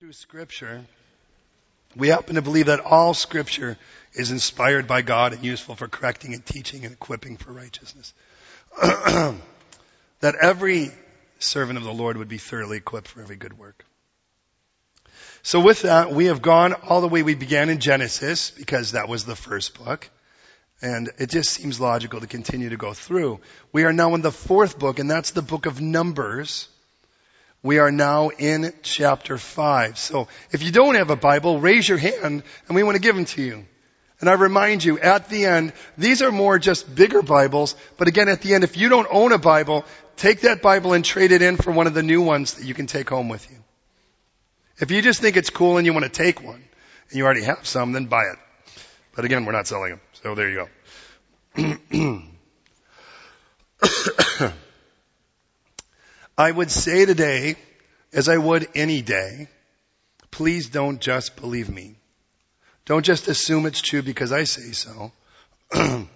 through Scripture, we happen to believe that all Scripture is inspired by God and useful for correcting and teaching and equipping for righteousness. that every servant of the Lord would be thoroughly equipped for every good work. So with that, we have gone all the way we began in Genesis because that was the first book. And it just seems logical to continue to go through. We are now in the fourth book and that's the book of Numbers. We are now in chapter 5. So if you don't have a Bible, raise your hand and we want to give them to you. And I remind you, at the end, these are more just bigger Bibles, but again, at the end, if you don't own a Bible, take that Bible and trade it in for one of the new ones that you can take home with you. If you just think it's cool and you want to take one, and you already have some, then buy it. But again, we're not selling them. So there you go. I would say today, as I would any day, please don't just believe me. Don't just assume it's true because I say so.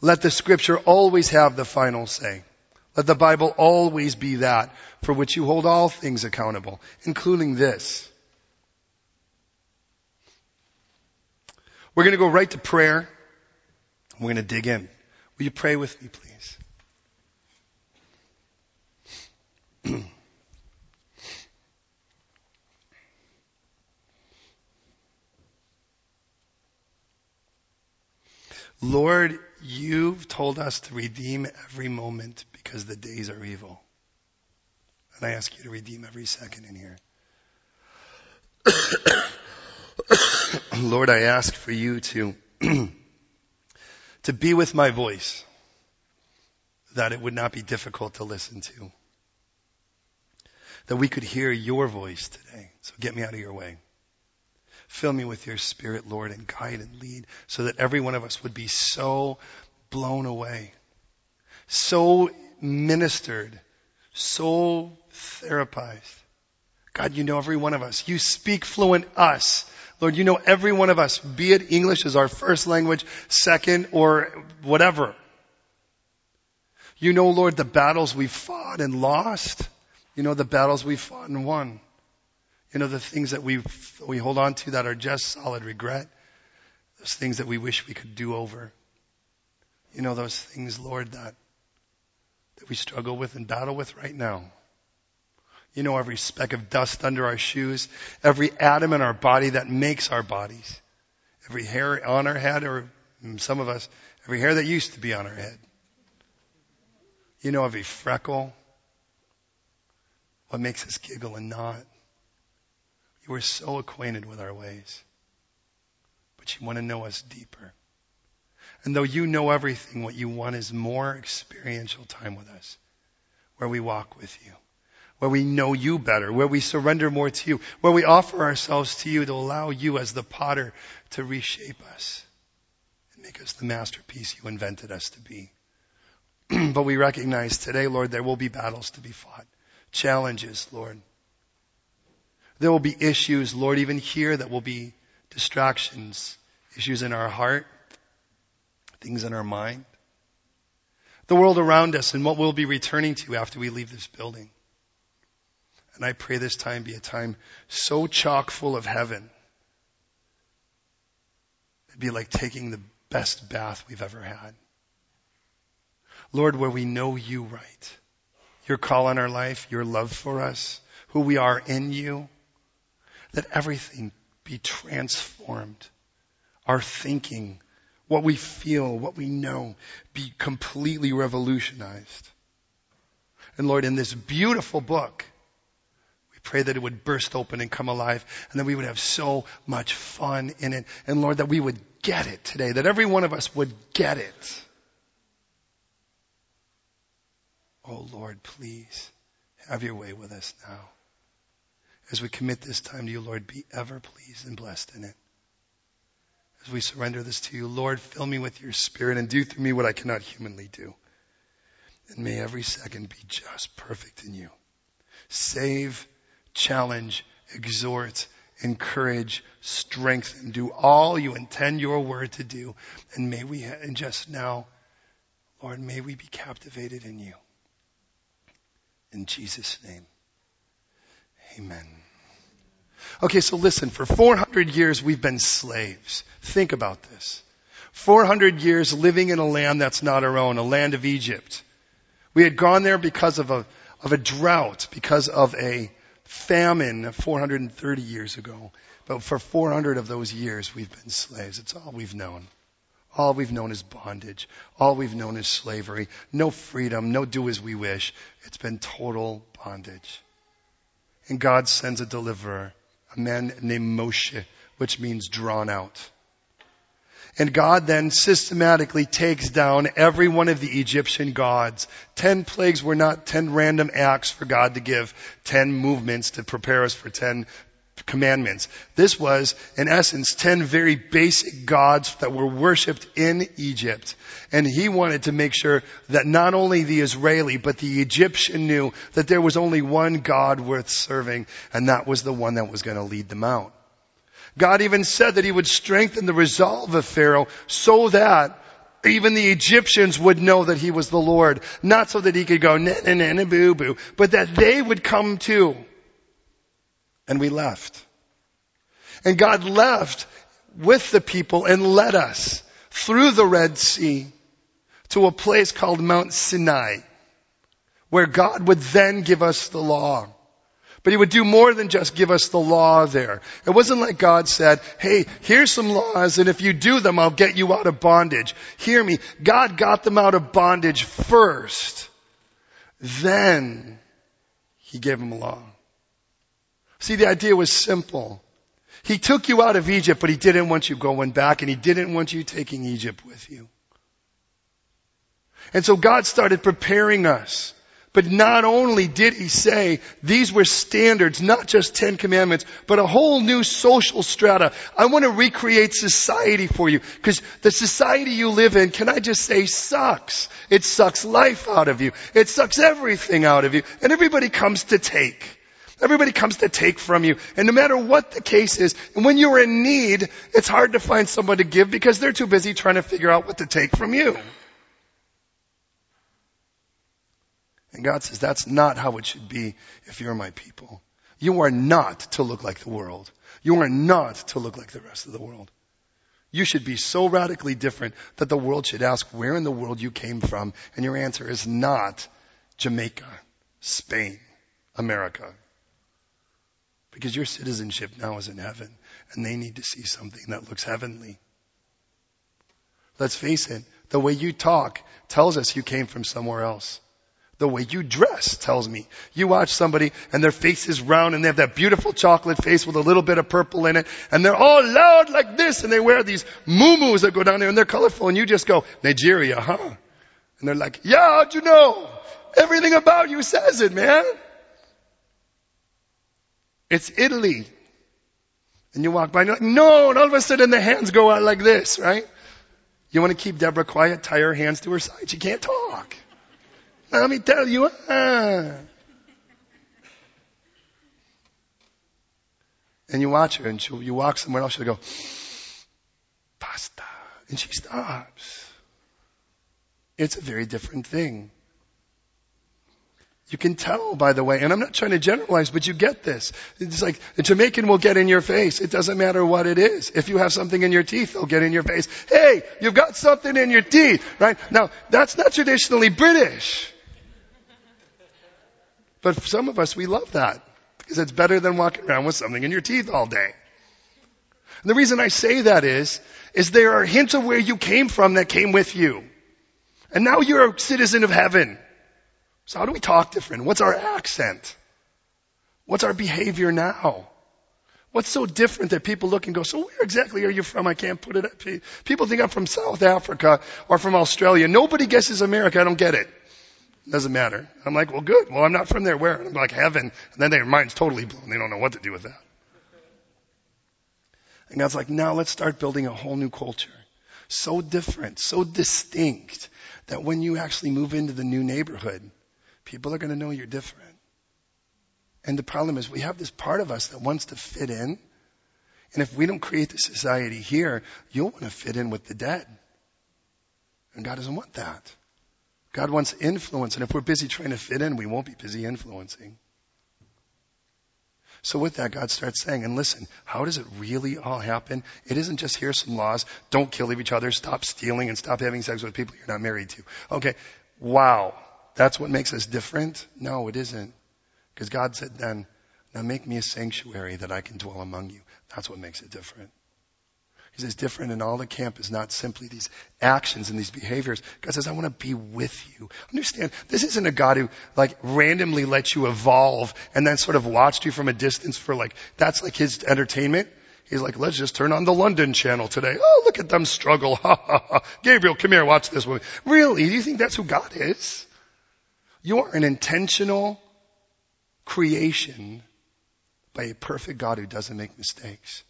Let the scripture always have the final say. Let the Bible always be that for which you hold all things accountable, including this. We're going to go right to prayer. We're going to dig in. Will you pray with me, please? Lord, you've told us to redeem every moment because the days are evil. And I ask you to redeem every second in here. Lord, I ask for you to, to be with my voice, that it would not be difficult to listen to that we could hear your voice today. So get me out of your way. Fill me with your spirit, Lord, and guide and lead so that every one of us would be so blown away, so ministered, so therapized. God, you know every one of us. You speak fluent us. Lord, you know every one of us, be it English as our first language, second, or whatever. You know, Lord, the battles we've fought and lost. You know, the battles we fought and won. You know, the things that we we hold on to that are just solid regret. Those things that we wish we could do over. You know, those things, Lord, that, that we struggle with and battle with right now. You know, every speck of dust under our shoes, every atom in our body that makes our bodies, every hair on our head, or some of us, every hair that used to be on our head. You know, every freckle, what makes us giggle and not. You are so acquainted with our ways, but you want to know us deeper. And though you know everything, what you want is more experiential time with us, where we walk with you, where we know you better, where we surrender more to you, where we offer ourselves to you to allow you as the potter to reshape us and make us the masterpiece you invented us to be. but we recognize today, Lord, there will be battles to be fought challenges, Lord. There will be issues, Lord, even here that will be distractions, issues in our heart, things in our mind, the world around us and what we'll be returning to after we leave this building. And I pray this time be a time so chock full of heaven. It'd be like taking the best bath we've ever had. Lord, where we know you right your call on our life, your love for us, who we are in you, that everything be transformed. Our thinking, what we feel, what we know, be completely revolutionized. And Lord, in this beautiful book, we pray that it would burst open and come alive and that we would have so much fun in it. And Lord, that we would get it today, that every one of us would get it. Oh Lord, please have your way with us now. As we commit this time to you, Lord, be ever pleased and blessed in it. As we surrender this to you, Lord, fill me with your spirit and do through me what I cannot humanly do. And may every second be just perfect in you. Save, challenge, exhort, encourage, strengthen, do all you intend your word to do. And may we, and just now, Lord, may we be captivated in you. In Jesus' name. Amen. Okay, so listen, for 400 years we've been slaves. Think about this. 400 years living in a land that's not our own, a land of Egypt. We had gone there because of a, of a drought, because of a famine 430 years ago. But for 400 of those years, we've been slaves. It's all we've known. All we've known is bondage. All we've known is slavery. No freedom, no do as we wish. It's been total bondage. And God sends a deliverer, a man named Moshe, which means drawn out. And God then systematically takes down every one of the Egyptian gods. Ten plagues were not ten random acts for God to give ten movements to prepare us for ten commandments. This was, in essence, ten very basic gods that were worshipped in Egypt. And he wanted to make sure that not only the Israeli, but the Egyptian knew that there was only one God worth serving, and that was the one that was going to lead them out. God even said that he would strengthen the resolve of Pharaoh so that even the Egyptians would know that he was the Lord. Not so that he could go, na na na boo boo, but that they would come too. And we left. And God left with the people and led us through the Red Sea to a place called Mount Sinai, where God would then give us the law. But he would do more than just give us the law there. It wasn't like God said, hey, here's some laws and if you do them, I'll get you out of bondage. Hear me. God got them out of bondage first. Then he gave them a law. See, the idea was simple. He took you out of Egypt, but he didn't want you going back and he didn't want you taking Egypt with you. And so God started preparing us. But not only did he say these were standards, not just Ten Commandments, but a whole new social strata. I want to recreate society for you because the society you live in, can I just say sucks. It sucks life out of you. It sucks everything out of you. And everybody comes to take. Everybody comes to take from you. And no matter what the case is, and when you're in need, it's hard to find someone to give because they're too busy trying to figure out what to take from you. And God says, that's not how it should be if you're my people. You are not to look like the world. You are not to look like the rest of the world. You should be so radically different that the world should ask where in the world you came from, and your answer is not Jamaica, Spain, America. Because your citizenship now is in heaven, and they need to see something that looks heavenly. Let's face it, the way you talk tells us you came from somewhere else. The way you dress tells me. You watch somebody and their face is round and they have that beautiful chocolate face with a little bit of purple in it and they're all loud like this and they wear these moo that go down there and they're colorful and you just go, Nigeria, huh? And they're like, yeah, how'd you know? Everything about you says it, man. It's Italy. And you walk by and you're like, no, and all of a sudden the hands go out like this, right? You want to keep Deborah quiet, tie her hands to her side. She can't talk. Let me tell you. Ah. And you watch her and she, you walk somewhere else, she'll go, pasta. And she stops. It's a very different thing. You can tell, by the way, and I'm not trying to generalize, but you get this. It's like the Jamaican will get in your face. It doesn't matter what it is. If you have something in your teeth, they'll get in your face. Hey, you've got something in your teeth, right? Now, that's not traditionally British. But for some of us, we love that because it's better than walking around with something in your teeth all day. And the reason I say that is, is there are hints of where you came from that came with you. And now you're a citizen of heaven. So how do we talk different? What's our accent? What's our behavior now? What's so different that people look and go, so where exactly are you from? I can't put it up. People think I'm from South Africa or from Australia. Nobody guesses America. I don't get it. Doesn't matter. I'm like, well, good. Well, I'm not from there. Where? I'm like, heaven. And then their mind's totally blown. They don't know what to do with that. And God's like, now let's start building a whole new culture. So different, so distinct that when you actually move into the new neighborhood, people are going to know you're different. And the problem is we have this part of us that wants to fit in. And if we don't create the society here, you'll want to fit in with the dead. And God doesn't want that. God wants influence, and if we're busy trying to fit in, we won't be busy influencing. So with that, God starts saying, and listen, how does it really all happen? It isn't just here's some laws. Don't kill each other. Stop stealing and stop having sex with people you're not married to. Okay. Wow. That's what makes us different? No, it isn't. Because God said then, now make me a sanctuary that I can dwell among you. That's what makes it different. He says different in all the camp is not simply these actions and these behaviors. God says, I want to be with you. Understand, this isn't a God who like randomly lets you evolve and then sort of watched you from a distance for like, that's like his entertainment. He's like, let's just turn on the London channel today. Oh, look at them struggle. Ha ha ha. Gabriel, come here, watch this movie. Really? Do you think that's who God is? You are an intentional creation by a perfect God who doesn't make mistakes.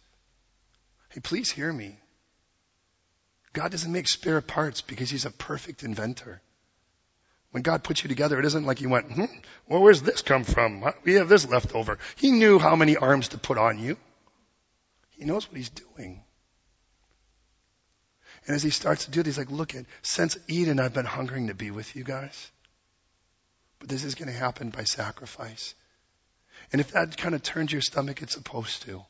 Hey, please hear me. God doesn't make spare parts because He's a perfect inventor. When God puts you together, it isn't like He went, hmm, well, where's this come from? We have this left over. He knew how many arms to put on you. He knows what He's doing. And as He starts to do it, He's like, look at, since Eden, I've been hungering to be with you guys. But this is going to happen by sacrifice. And if that kind of turns your stomach, it's supposed to.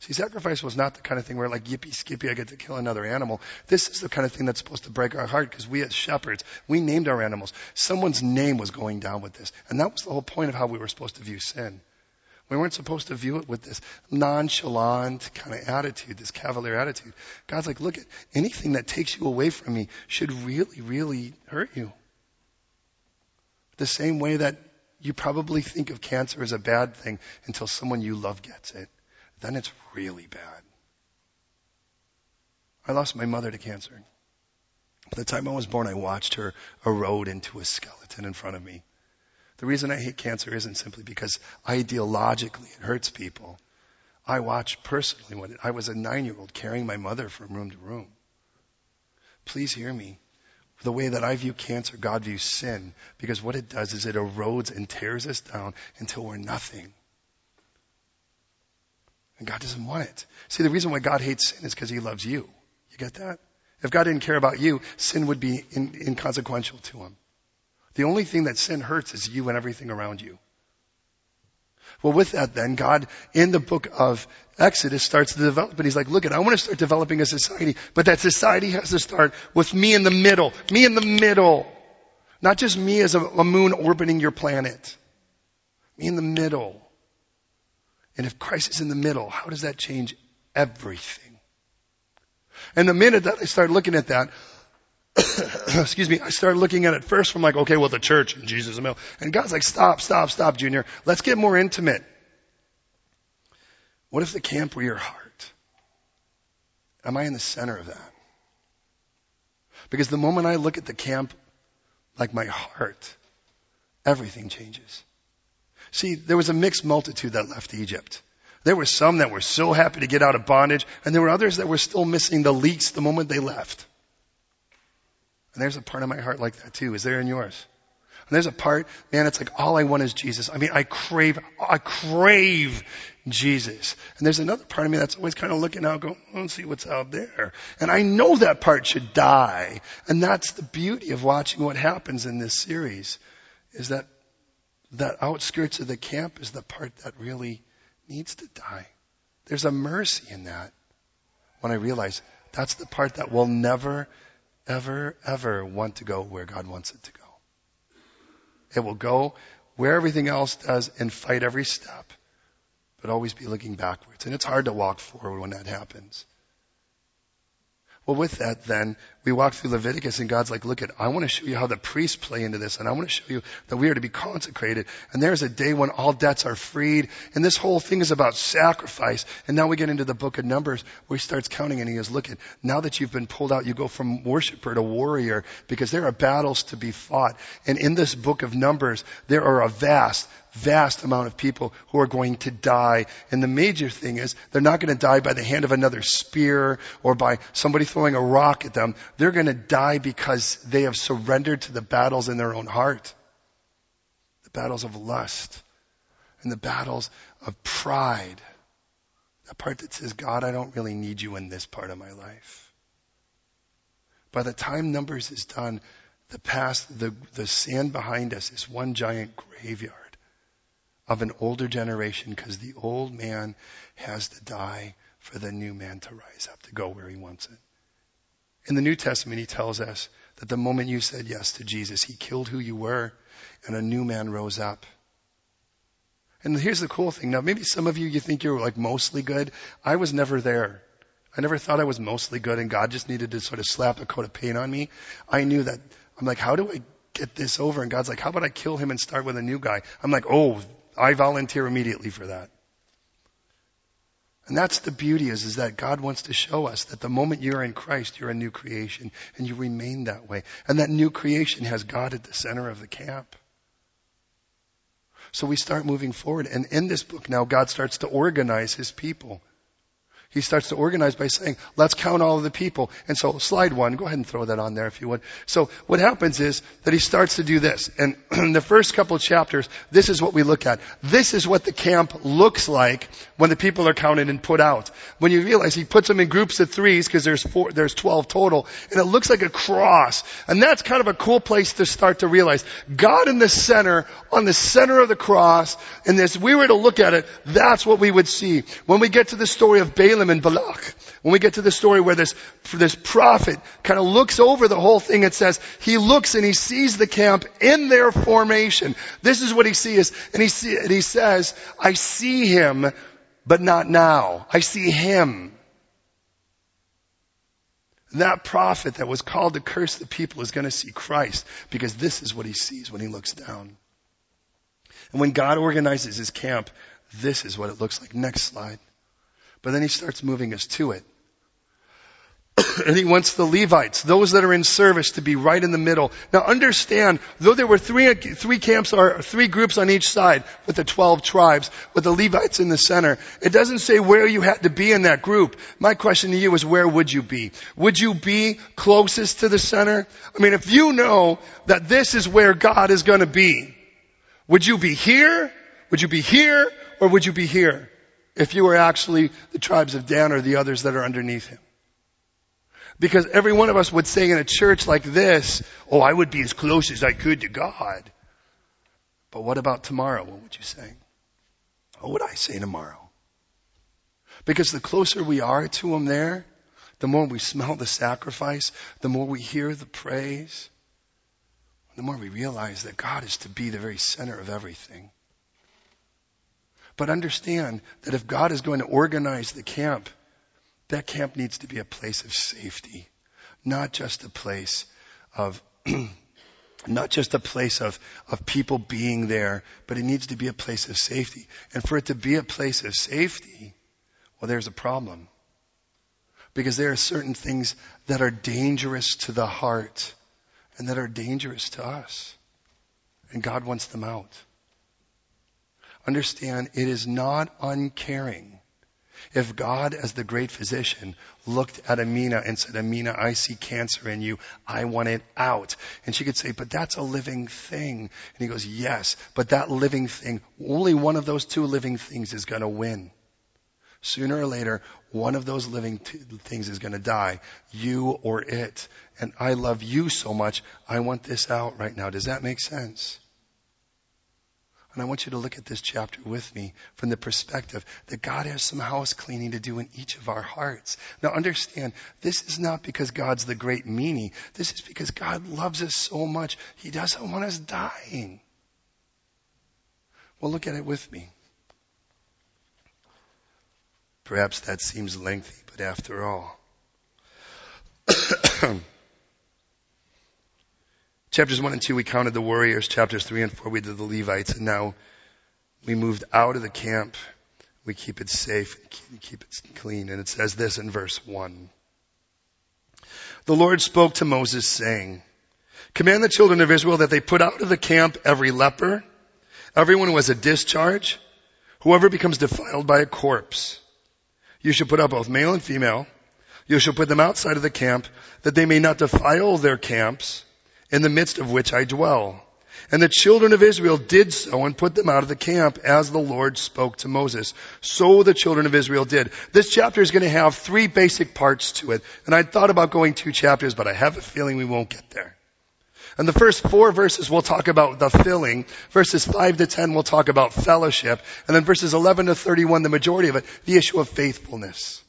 See, sacrifice was not the kind of thing where like, yippee skippy, I get to kill another animal. This is the kind of thing that's supposed to break our heart because we as shepherds, we named our animals. Someone's name was going down with this. And that was the whole point of how we were supposed to view sin. We weren't supposed to view it with this nonchalant kind of attitude, this cavalier attitude. God's like, look at anything that takes you away from me should really, really hurt you. The same way that you probably think of cancer as a bad thing until someone you love gets it then it's really bad. I lost my mother to cancer. By the time I was born, I watched her erode into a skeleton in front of me. The reason I hate cancer isn't simply because ideologically it hurts people. I watched personally when I was a nine year old carrying my mother from room to room. Please hear me. The way that I view cancer, God views sin, because what it does is it erodes and tears us down until we're nothing. And God doesn't want it. See, the reason why God hates sin is because he loves you. You get that? If God didn't care about you, sin would be in, inconsequential to him. The only thing that sin hurts is you and everything around you. Well, with that then, God in the book of Exodus starts to develop and he's like, look at, I want to start developing a society, but that society has to start with me in the middle. Me in the middle. Not just me as a, a moon orbiting your planet. Me in the middle. And if Christ is in the middle, how does that change everything? And the minute that I started looking at that, excuse me, I started looking at it first from like, okay, well, the church and Jesus the middle. And God's like, stop, stop, stop, Junior. Let's get more intimate. What if the camp were your heart? Am I in the center of that? Because the moment I look at the camp like my heart, everything changes. See, there was a mixed multitude that left Egypt. There were some that were so happy to get out of bondage, and there were others that were still missing the leeks the moment they left. And there's a part of my heart like that too. Is there in yours? And there's a part, man, it's like all I want is Jesus. I mean, I crave, I crave Jesus. And there's another part of me that's always kind of looking out, going, hmm, let's see what's out there. And I know that part should die. And that's the beauty of watching what happens in this series, is that that outskirts of the camp is the part that really needs to die. There's a mercy in that when I realize that's the part that will never, ever, ever want to go where God wants it to go. It will go where everything else does and fight every step, but always be looking backwards. And it's hard to walk forward when that happens. Well, with that, then, we walk through Leviticus and God's like, look at, I want to show you how the priests play into this and I want to show you that we are to be consecrated. And there's a day when all debts are freed. And this whole thing is about sacrifice. And now we get into the book of Numbers where he starts counting and he goes, look at, now that you've been pulled out, you go from worshiper to warrior because there are battles to be fought. And in this book of Numbers, there are a vast, vast amount of people who are going to die. And the major thing is they're not going to die by the hand of another spear or by somebody throwing a rock at them. They're going to die because they have surrendered to the battles in their own heart. The battles of lust and the battles of pride. The part that says, God, I don't really need you in this part of my life. By the time Numbers is done, the past, the, the sand behind us is one giant graveyard of an older generation because the old man has to die for the new man to rise up, to go where he wants it. In the New Testament, he tells us that the moment you said yes to Jesus, he killed who you were and a new man rose up. And here's the cool thing. Now, maybe some of you, you think you're like mostly good. I was never there. I never thought I was mostly good and God just needed to sort of slap a coat of paint on me. I knew that I'm like, how do I get this over? And God's like, how about I kill him and start with a new guy? I'm like, oh, I volunteer immediately for that. And that's the beauty is, is that God wants to show us that the moment you're in Christ, you're a new creation and you remain that way. And that new creation has God at the center of the camp. So we start moving forward. And in this book now, God starts to organize his people. He starts to organize by saying, let's count all of the people. And so slide one, go ahead and throw that on there if you would. So what happens is that he starts to do this. And in the first couple chapters, this is what we look at. This is what the camp looks like when the people are counted and put out. When you realize he puts them in groups of threes because there's four, there's 12 total and it looks like a cross. And that's kind of a cool place to start to realize God in the center, on the center of the cross, and this, we were to look at it, that's what we would see. When we get to the story of Balaam Balaam and Balak. When we get to the story where this, this prophet kind of looks over the whole thing, it says, he looks and he sees the camp in their formation. This is what he sees. And he, see, and he says, I see him, but not now. I see him. That prophet that was called to curse the people is going to see Christ because this is what he sees when he looks down. And when God organizes his camp, this is what it looks like. Next slide. But then he starts moving us to it. and he wants the Levites, those that are in service, to be right in the middle. Now understand, though there were three, three camps or three groups on each side with the 12 tribes, with the Levites in the center, it doesn't say where you had to be in that group. My question to you is where would you be? Would you be closest to the center? I mean, if you know that this is where God is to be, would you be here? Would you be here? Or would you be here? If you were actually the tribes of Dan or the others that are underneath him. Because every one of us would say in a church like this, oh, I would be as close as I could to God. But what about tomorrow? What would you say? What would I say tomorrow? Because the closer we are to Him there, the more we smell the sacrifice, the more we hear the praise, the more we realize that God is to be the very center of everything. But understand that if God is going to organize the camp, that camp needs to be a place of safety, not just a place of, not just a place of, of people being there, but it needs to be a place of safety. And for it to be a place of safety, well, there's a problem. Because there are certain things that are dangerous to the heart and that are dangerous to us. And God wants them out. Understand, it is not uncaring. If God, as the great physician, looked at Amina and said, Amina, I see cancer in you. I want it out. And she could say, but that's a living thing. And he goes, yes, but that living thing, only one of those two living things is going to win. Sooner or later, one of those living t- things is going to die. You or it. And I love you so much. I want this out right now. Does that make sense? And I want you to look at this chapter with me from the perspective that God has some house cleaning to do in each of our hearts. Now understand, this is not because God's the great meanie. This is because God loves us so much. He doesn't want us dying. Well, look at it with me. Perhaps that seems lengthy, but after all. Chapters 1 and 2, we counted the warriors. Chapters 3 and 4, we did the Levites. And now we moved out of the camp. We keep it safe, and keep it clean. And it says this in verse 1. The Lord spoke to Moses saying, Command the children of Israel that they put out of the camp every leper, everyone who has a discharge, whoever becomes defiled by a corpse. You shall put out both male and female. You shall put them outside of the camp that they may not defile their camps in the midst of which I dwell. And the children of Israel did so and put them out of the camp as the Lord spoke to Moses. So the children of Israel did. This chapter is going to have three basic parts to it. And I thought about going two chapters, but I have a feeling we won't get there. And the first four verses we'll talk about the filling. Verses 5 to 10 we'll talk about fellowship. And then verses 11 to 31, the majority of it, the issue of faithfulness.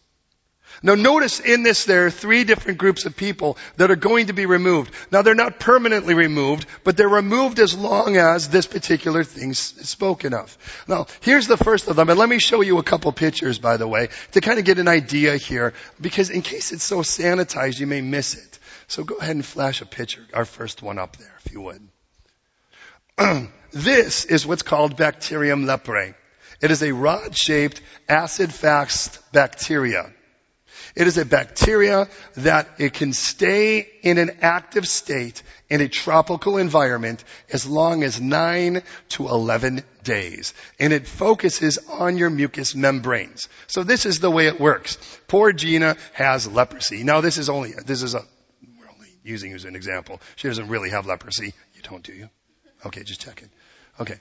Now notice in this there are three different groups of people that are going to be removed. Now they're not permanently removed, but they're removed as long as this particular thing is spoken of. Now here's the first of them, and let me show you a couple pictures by the way, to kind of get an idea here, because in case it's so sanitized you may miss it. So go ahead and flash a picture, our first one up there, if you would. this is what's called Bacterium leprae. It is a rod-shaped, acid-fast bacteria. It is a bacteria that it can stay in an active state in a tropical environment as long as 9 to 11 days. And it focuses on your mucous membranes. So this is the way it works. Poor Gina has leprosy. Now this is only, this is a, we're only using as an example. She doesn't really have leprosy. You don't, do you? Okay, just checking. Okay.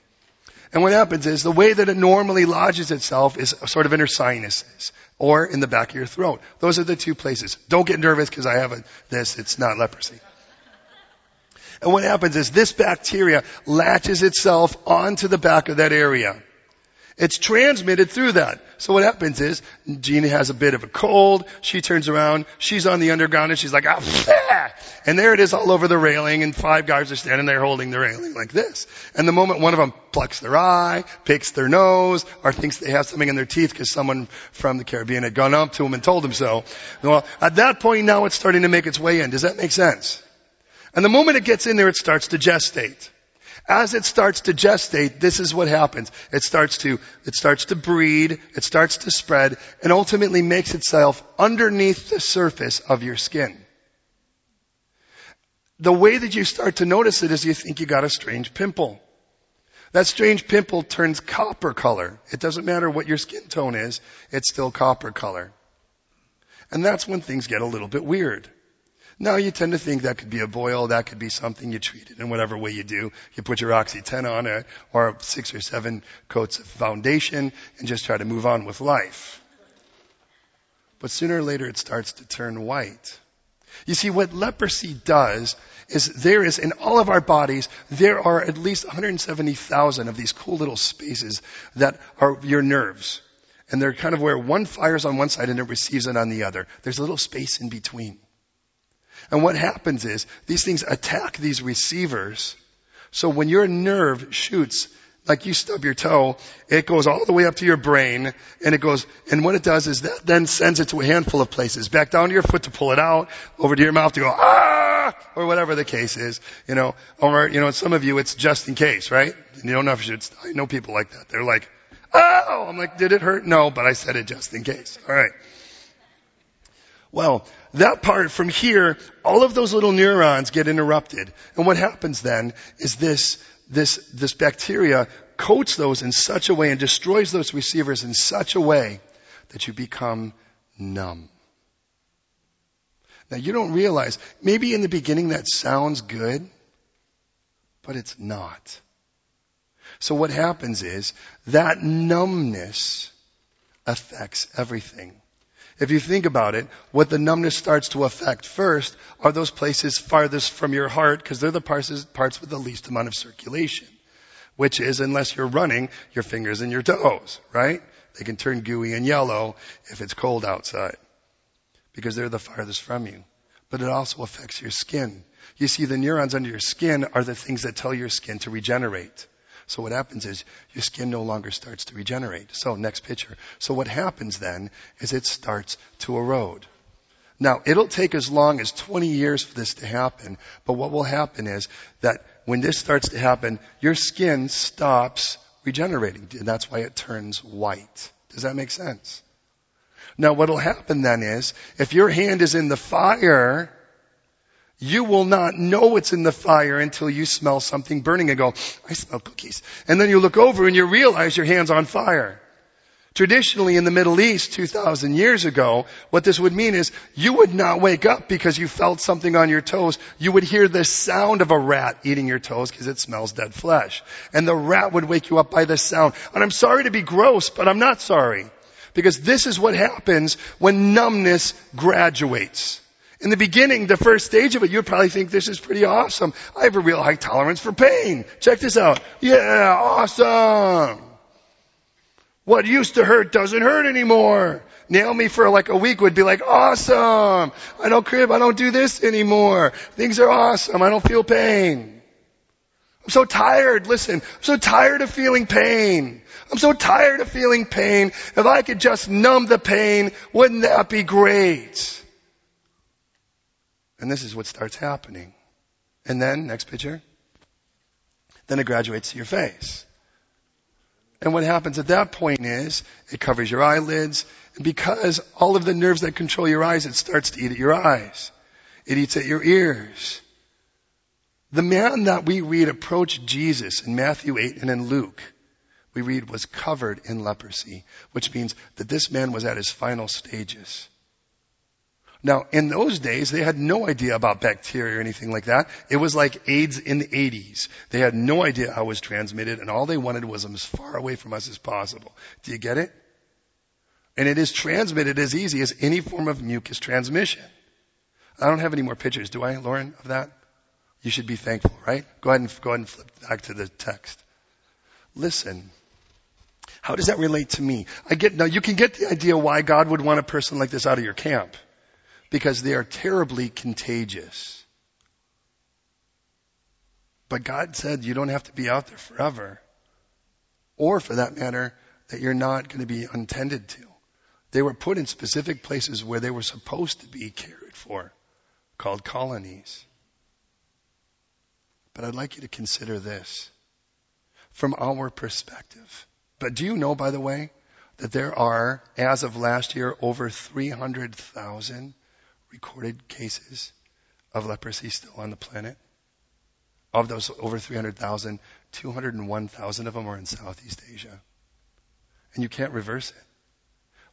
And what happens is the way that it normally lodges itself is sort of in her sinuses or in the back of your throat. Those are the two places. Don't get nervous because I have a, this. It's not leprosy. And what happens is this bacteria latches itself onto the back of that area. It's transmitted through that. So what happens is, Gina has a bit of a cold, she turns around, she's on the underground and she's like, ah, and there it is all over the railing and five guys are standing there holding the railing like this. And the moment one of them plucks their eye, picks their nose, or thinks they have something in their teeth because someone from the Caribbean had gone up to them and told them so, well, at that point now it's starting to make its way in. Does that make sense? And the moment it gets in there, it starts to gestate. As it starts to gestate, this is what happens. It starts to, it starts to breed, it starts to spread, and ultimately makes itself underneath the surface of your skin. The way that you start to notice it is you think you got a strange pimple. That strange pimple turns copper color. It doesn't matter what your skin tone is, it's still copper color. And that's when things get a little bit weird. No, you tend to think that could be a boil, that could be something you treat it in whatever way you do. You put your Oxy 10 on it, or six or seven coats of foundation, and just try to move on with life. But sooner or later it starts to turn white. You see, what leprosy does is there is, in all of our bodies, there are at least 170,000 of these cool little spaces that are your nerves. And they're kind of where one fires on one side and it receives it on the other. There's a little space in between. And what happens is these things attack these receivers. So when your nerve shoots, like you stub your toe, it goes all the way up to your brain and it goes, and what it does is that then sends it to a handful of places. Back down to your foot to pull it out, over to your mouth to go, ah, or whatever the case is, you know, or, you know, some of you it's just in case, right? And you don't know if you should, I know people like that. They're like, oh, I'm like, did it hurt? No, but I said it just in case. Alright. Well, that part from here, all of those little neurons get interrupted. And what happens then is this, this, this bacteria coats those in such a way and destroys those receivers in such a way that you become numb. Now you don't realize, maybe in the beginning that sounds good, but it's not. So what happens is that numbness affects everything. If you think about it, what the numbness starts to affect first are those places farthest from your heart because they're the parts, parts with the least amount of circulation. Which is, unless you're running, your fingers and your toes, right? They can turn gooey and yellow if it's cold outside. Because they're the farthest from you. But it also affects your skin. You see, the neurons under your skin are the things that tell your skin to regenerate. So what happens is your skin no longer starts to regenerate. So next picture. So what happens then is it starts to erode. Now, it'll take as long as 20 years for this to happen, but what will happen is that when this starts to happen, your skin stops regenerating, and that's why it turns white. Does that make sense? Now, what'll happen then is, if your hand is in the fire, you will not know it's in the fire until you smell something burning and go, I smell cookies. And then you look over and you realize your hand's on fire. Traditionally in the Middle East 2,000 years ago, what this would mean is you would not wake up because you felt something on your toes. You would hear the sound of a rat eating your toes because it smells dead flesh. And the rat would wake you up by the sound. And I'm sorry to be gross, but I'm not sorry. Because this is what happens when numbness graduates. In the beginning, the first stage of it, you'd probably think this is pretty awesome. I have a real high tolerance for pain. Check this out. Yeah, awesome. What used to hurt doesn't hurt anymore. Nail me for like a week would be like, awesome. I don't crib. I don't do this anymore. Things are awesome. I don't feel pain. I'm so tired. Listen, I'm so tired of feeling pain. I'm so tired of feeling pain. If I could just numb the pain, wouldn't that be great? And this is what starts happening. And then, next picture. Then it graduates to your face. And what happens at that point is it covers your eyelids. And because all of the nerves that control your eyes, it starts to eat at your eyes. It eats at your ears. The man that we read approached Jesus in Matthew 8 and in Luke, we read was covered in leprosy, which means that this man was at his final stages. Now, in those days, they had no idea about bacteria or anything like that. It was like AIDS in the 80s. They had no idea how it was transmitted, and all they wanted was them as far away from us as possible. Do you get it? And it is transmitted as easy as any form of mucus transmission. I don't have any more pictures, do I, Lauren, of that? You should be thankful, right? Go ahead and go ahead and flip back to the text. Listen. How does that relate to me? I get now you can get the idea why God would want a person like this out of your camp because they are terribly contagious. But God said you don't have to be out there forever. Or for that matter, that you're not going to be untended to. They were put in specific places where they were supposed to be cared for, called colonies. But I'd like you to consider this from our perspective. But do you know, by the way, that there are, as of last year, over 300,000 recorded cases of leprosy still on the planet. Of those over 300,000, 201,000 of them are in Southeast Asia. And you can't reverse it.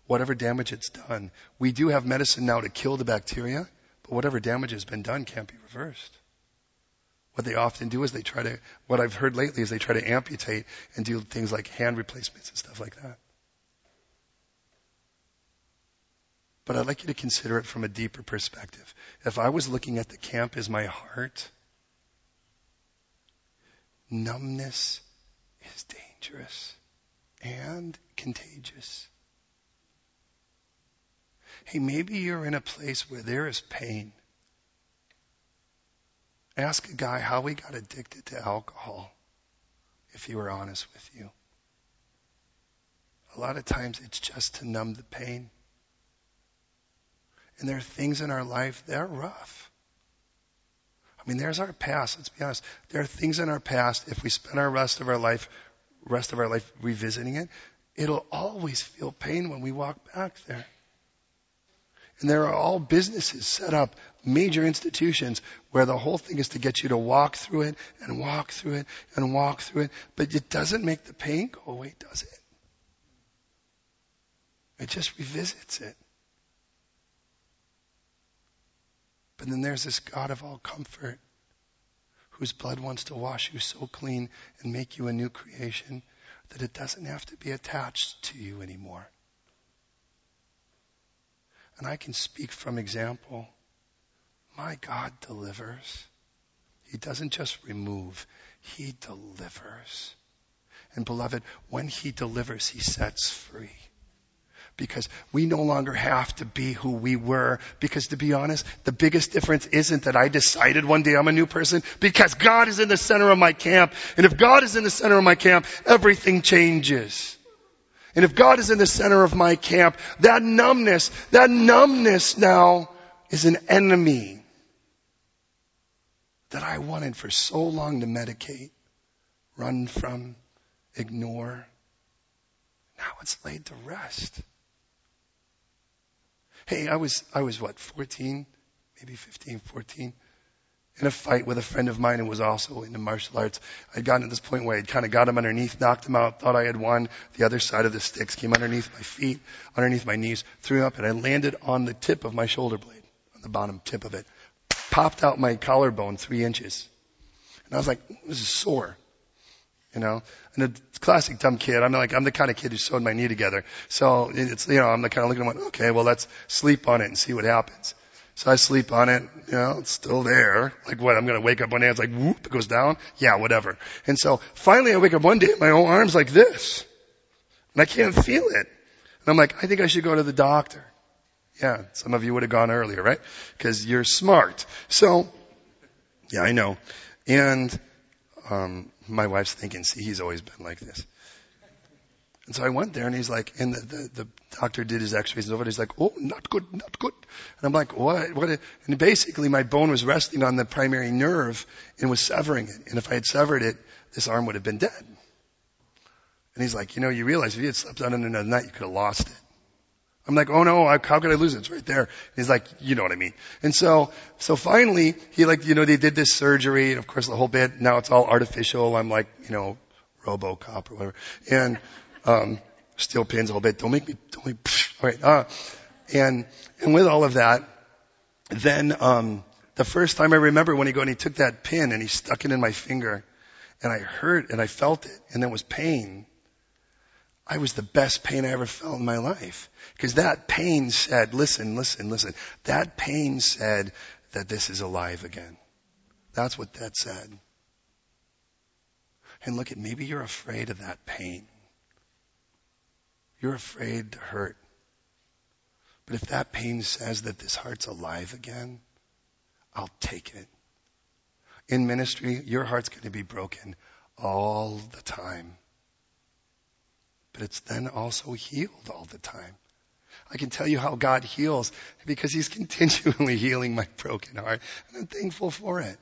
Whatever damage it's done, we do have medicine now to kill the bacteria, but whatever damage has been done can't be reversed. What they often do is they try to, what I've heard lately is they try to amputate and do things like hand replacements and stuff like that. But I'd like you to consider it from a deeper perspective. If I was looking at the camp as my heart, numbness is dangerous and contagious. Hey, maybe you're in a place where there is pain. Ask a guy how he got addicted to alcohol, if he were honest with you. A lot of times it's just to numb the pain. And there are things in our life that are rough. I mean, there's our past. Let's be honest. There are things in our past. If we spend our rest of our life, rest of our life revisiting it, it'll always feel pain when we walk back there. And there are all businesses set up, major institutions, where the whole thing is to get you to walk through it and walk through it and walk through it. But it doesn't make the pain go away, does it? It just revisits it. But then there's this God of all comfort whose blood wants to wash you so clean and make you a new creation that it doesn't have to be attached to you anymore. And I can speak from example. My God delivers. He doesn't just remove, He delivers. And beloved, when He delivers, He sets free because we no longer have to be who we were. Because to be honest, the biggest difference isn't that I decided one day I'm a new person because God is in the center of my camp. And if God is in the center of my camp, everything changes. And if God is in the center of my camp, that numbness, that numbness now is an enemy that I wanted for so long to medicate, run from, ignore. Now it's laid to rest. Hey, I was, I was what, 14, maybe 15, 14, in a fight with a friend of mine who was also into martial arts. I'd gotten to this point where I'd kind of got him underneath, knocked him out, thought I had won. The other side of the sticks came underneath my feet, underneath my knees, threw him up, and I landed on the tip of my shoulder blade, on the bottom tip of it. Popped out my collarbone three inches. And I was like, this is sore you know. And a classic dumb kid. I'm like, I'm the kind of kid who sewed my knee together. So it's, you know, I'm the kind of looking at, okay, well, let's sleep on it and see what happens. So I sleep on it, you know, it's still there. Like what, I'm gonna wake up one day, it's like whoop, it goes down? Yeah, whatever. And so finally I wake up one day, my whole arm's like this. And I can't feel it. And I'm like, I think I should go to the doctor. Yeah, some of you would have gone earlier, right? Because you're smart. So, yeah, I know. And um, my wife's thinking, see, he's always been like this. And so I went there and he's like, and the, the, the doctor did his x-rays and over. He's like, oh, not good, not good. And I'm like, what, what? And basically my bone was resting on the primary nerve and was severing it. And if I had severed it, this arm would have been dead. And he's like, you know, you realize if you had slept on it another night, you could have lost it. I'm like, oh no, how could I lose it? It's right there. And he's like, you know what I mean. And so, so finally, he like, you know, they did this surgery, and of course the whole bit, now it's all artificial. I'm like, you know, Robocop or whatever. And, um, steel pins a whole bit. Don't make me, don't make, psh, all right. Uh, and, and with all of that, then, um, the first time I remember when he go and he took that pin and he stuck it in my finger and I heard and I felt it and there was pain I was the best pain I ever felt in my life. Because that pain said, listen, listen, listen. That pain said that this is alive again. That's what that said. And look at, maybe you're afraid of that pain. You're afraid to hurt. But if that pain says that this heart's alive again, I'll take it. In ministry, your heart's going to be broken all the time but it's then also healed all the time. I can tell you how God heals because He's continually healing my broken heart, and I'm thankful for it.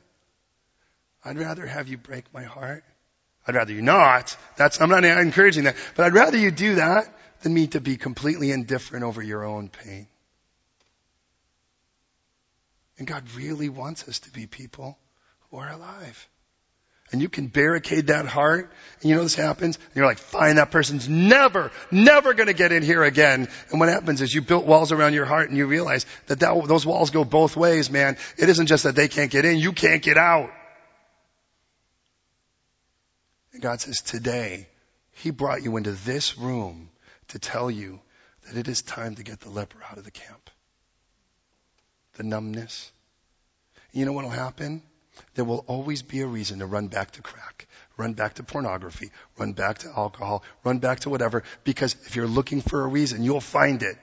I'd rather have you break my heart. I'd rather you not. That's, I'm not encouraging that, but I'd rather you do that than me to be completely indifferent over your own pain. And God really wants us to be people who are alive and you can barricade that heart, and you know this happens, and you're like, fine, that person's never, never gonna get in here again. And what happens is you built walls around your heart and you realize that, that those walls go both ways, man. It isn't just that they can't get in, you can't get out. And God says, today, He brought you into this room to tell you that it is time to get the leper out of the camp. The numbness. You know what will happen? There will always be a reason to run back to crack, run back to pornography, run back to alcohol, run back to whatever, because if you're looking for a reason, you'll find it.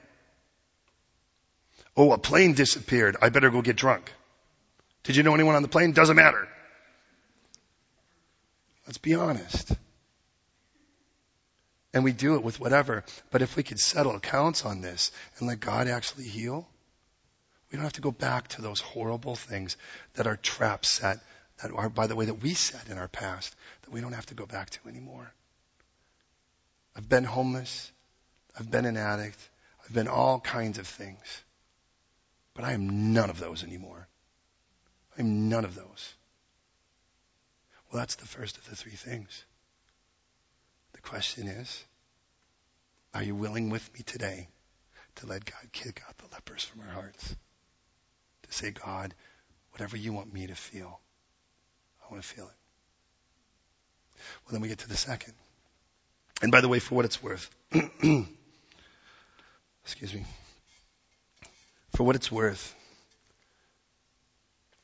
Oh, a plane disappeared. I better go get drunk. Did you know anyone on the plane? Doesn't matter. Let's be honest. And we do it with whatever. But if we could settle accounts on this and let God actually heal, we don't have to go back to those horrible things that are traps set, that are, by the way, that we set in our past, that we don't have to go back to anymore. I've been homeless. I've been an addict. I've been all kinds of things. But I am none of those anymore. I'm none of those. Well, that's the first of the three things. The question is, are you willing with me today to let God kick out the lepers from our hearts? To say, God, whatever you want me to feel, I want to feel it. Well, then we get to the second. And by the way, for what it's worth, excuse me, for what it's worth,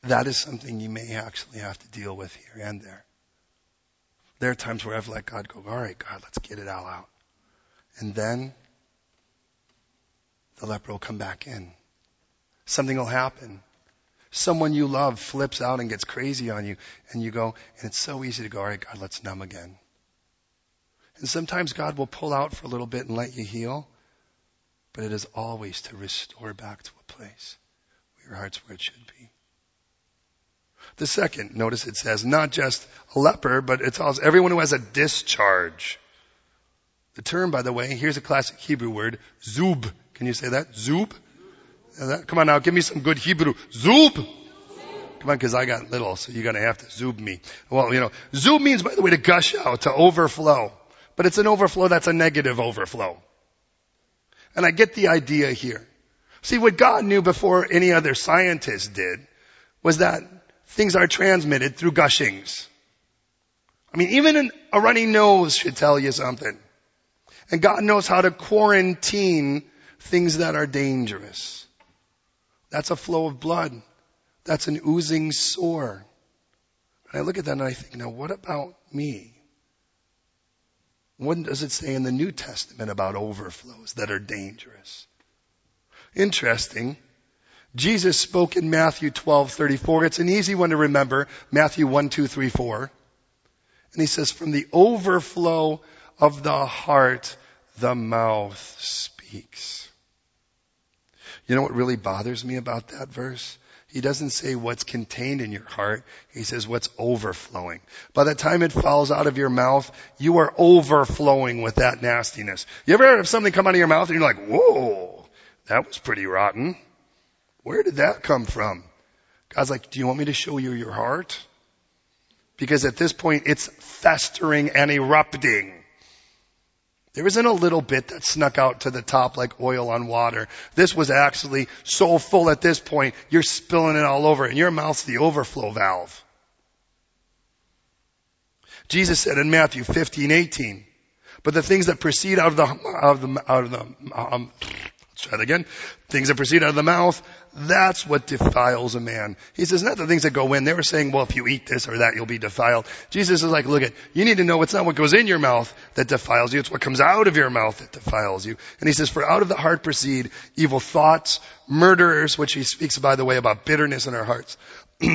that is something you may actually have to deal with here and there. There are times where I've let God go, all right, God, let's get it all out. And then the leper will come back in something will happen. Someone you love flips out and gets crazy on you, and you go, and it's so easy to go, all right, God, let's numb again. And sometimes God will pull out for a little bit and let you heal, but it is always to restore back to a place where your heart's where it should be. The second, notice it says not just a leper, but it tells everyone who has a discharge. The term, by the way, here's a classic Hebrew word, zub. Can you say that? Zub? Come on now, give me some good Hebrew. Zub! Come on, cause I got little, so you're gonna have to zub me. Well, you know, zub means, by the way, to gush out, to overflow. But it's an overflow that's a negative overflow. And I get the idea here. See, what God knew before any other scientist did was that things are transmitted through gushings. I mean, even a runny nose should tell you something. And God knows how to quarantine things that are dangerous. That's a flow of blood. That's an oozing sore. And I look at that and I think, now what about me? What does it say in the New Testament about overflows that are dangerous? Interesting. Jesus spoke in Matthew 12:34. It's an easy one to remember. Matthew 1, 2, 3, 4. And he says, from the overflow of the heart, the mouth speaks. You know what really bothers me about that verse? He doesn't say what's contained in your heart. He says what's overflowing. By the time it falls out of your mouth, you are overflowing with that nastiness. You ever have something come out of your mouth and you're like, whoa, that was pretty rotten. Where did that come from? God's like, do you want me to show you your heart? Because at this point it's festering and erupting. There isn't a little bit that snuck out to the top like oil on water. This was actually so full at this point, you're spilling it all over and your mouth's the overflow valve. Jesus said in Matthew 15, 18, but the things that proceed out of the, out of the, out of the, um, let's try that again. Things that proceed out of the mouth, that's what defiles a man. He says, not the things that go in. They were saying, well, if you eat this or that, you'll be defiled. Jesus is like, look at, you need to know it's not what goes in your mouth that defiles you. It's what comes out of your mouth that defiles you. And he says, for out of the heart proceed evil thoughts, murderers, which he speaks, by the way, about bitterness in our hearts,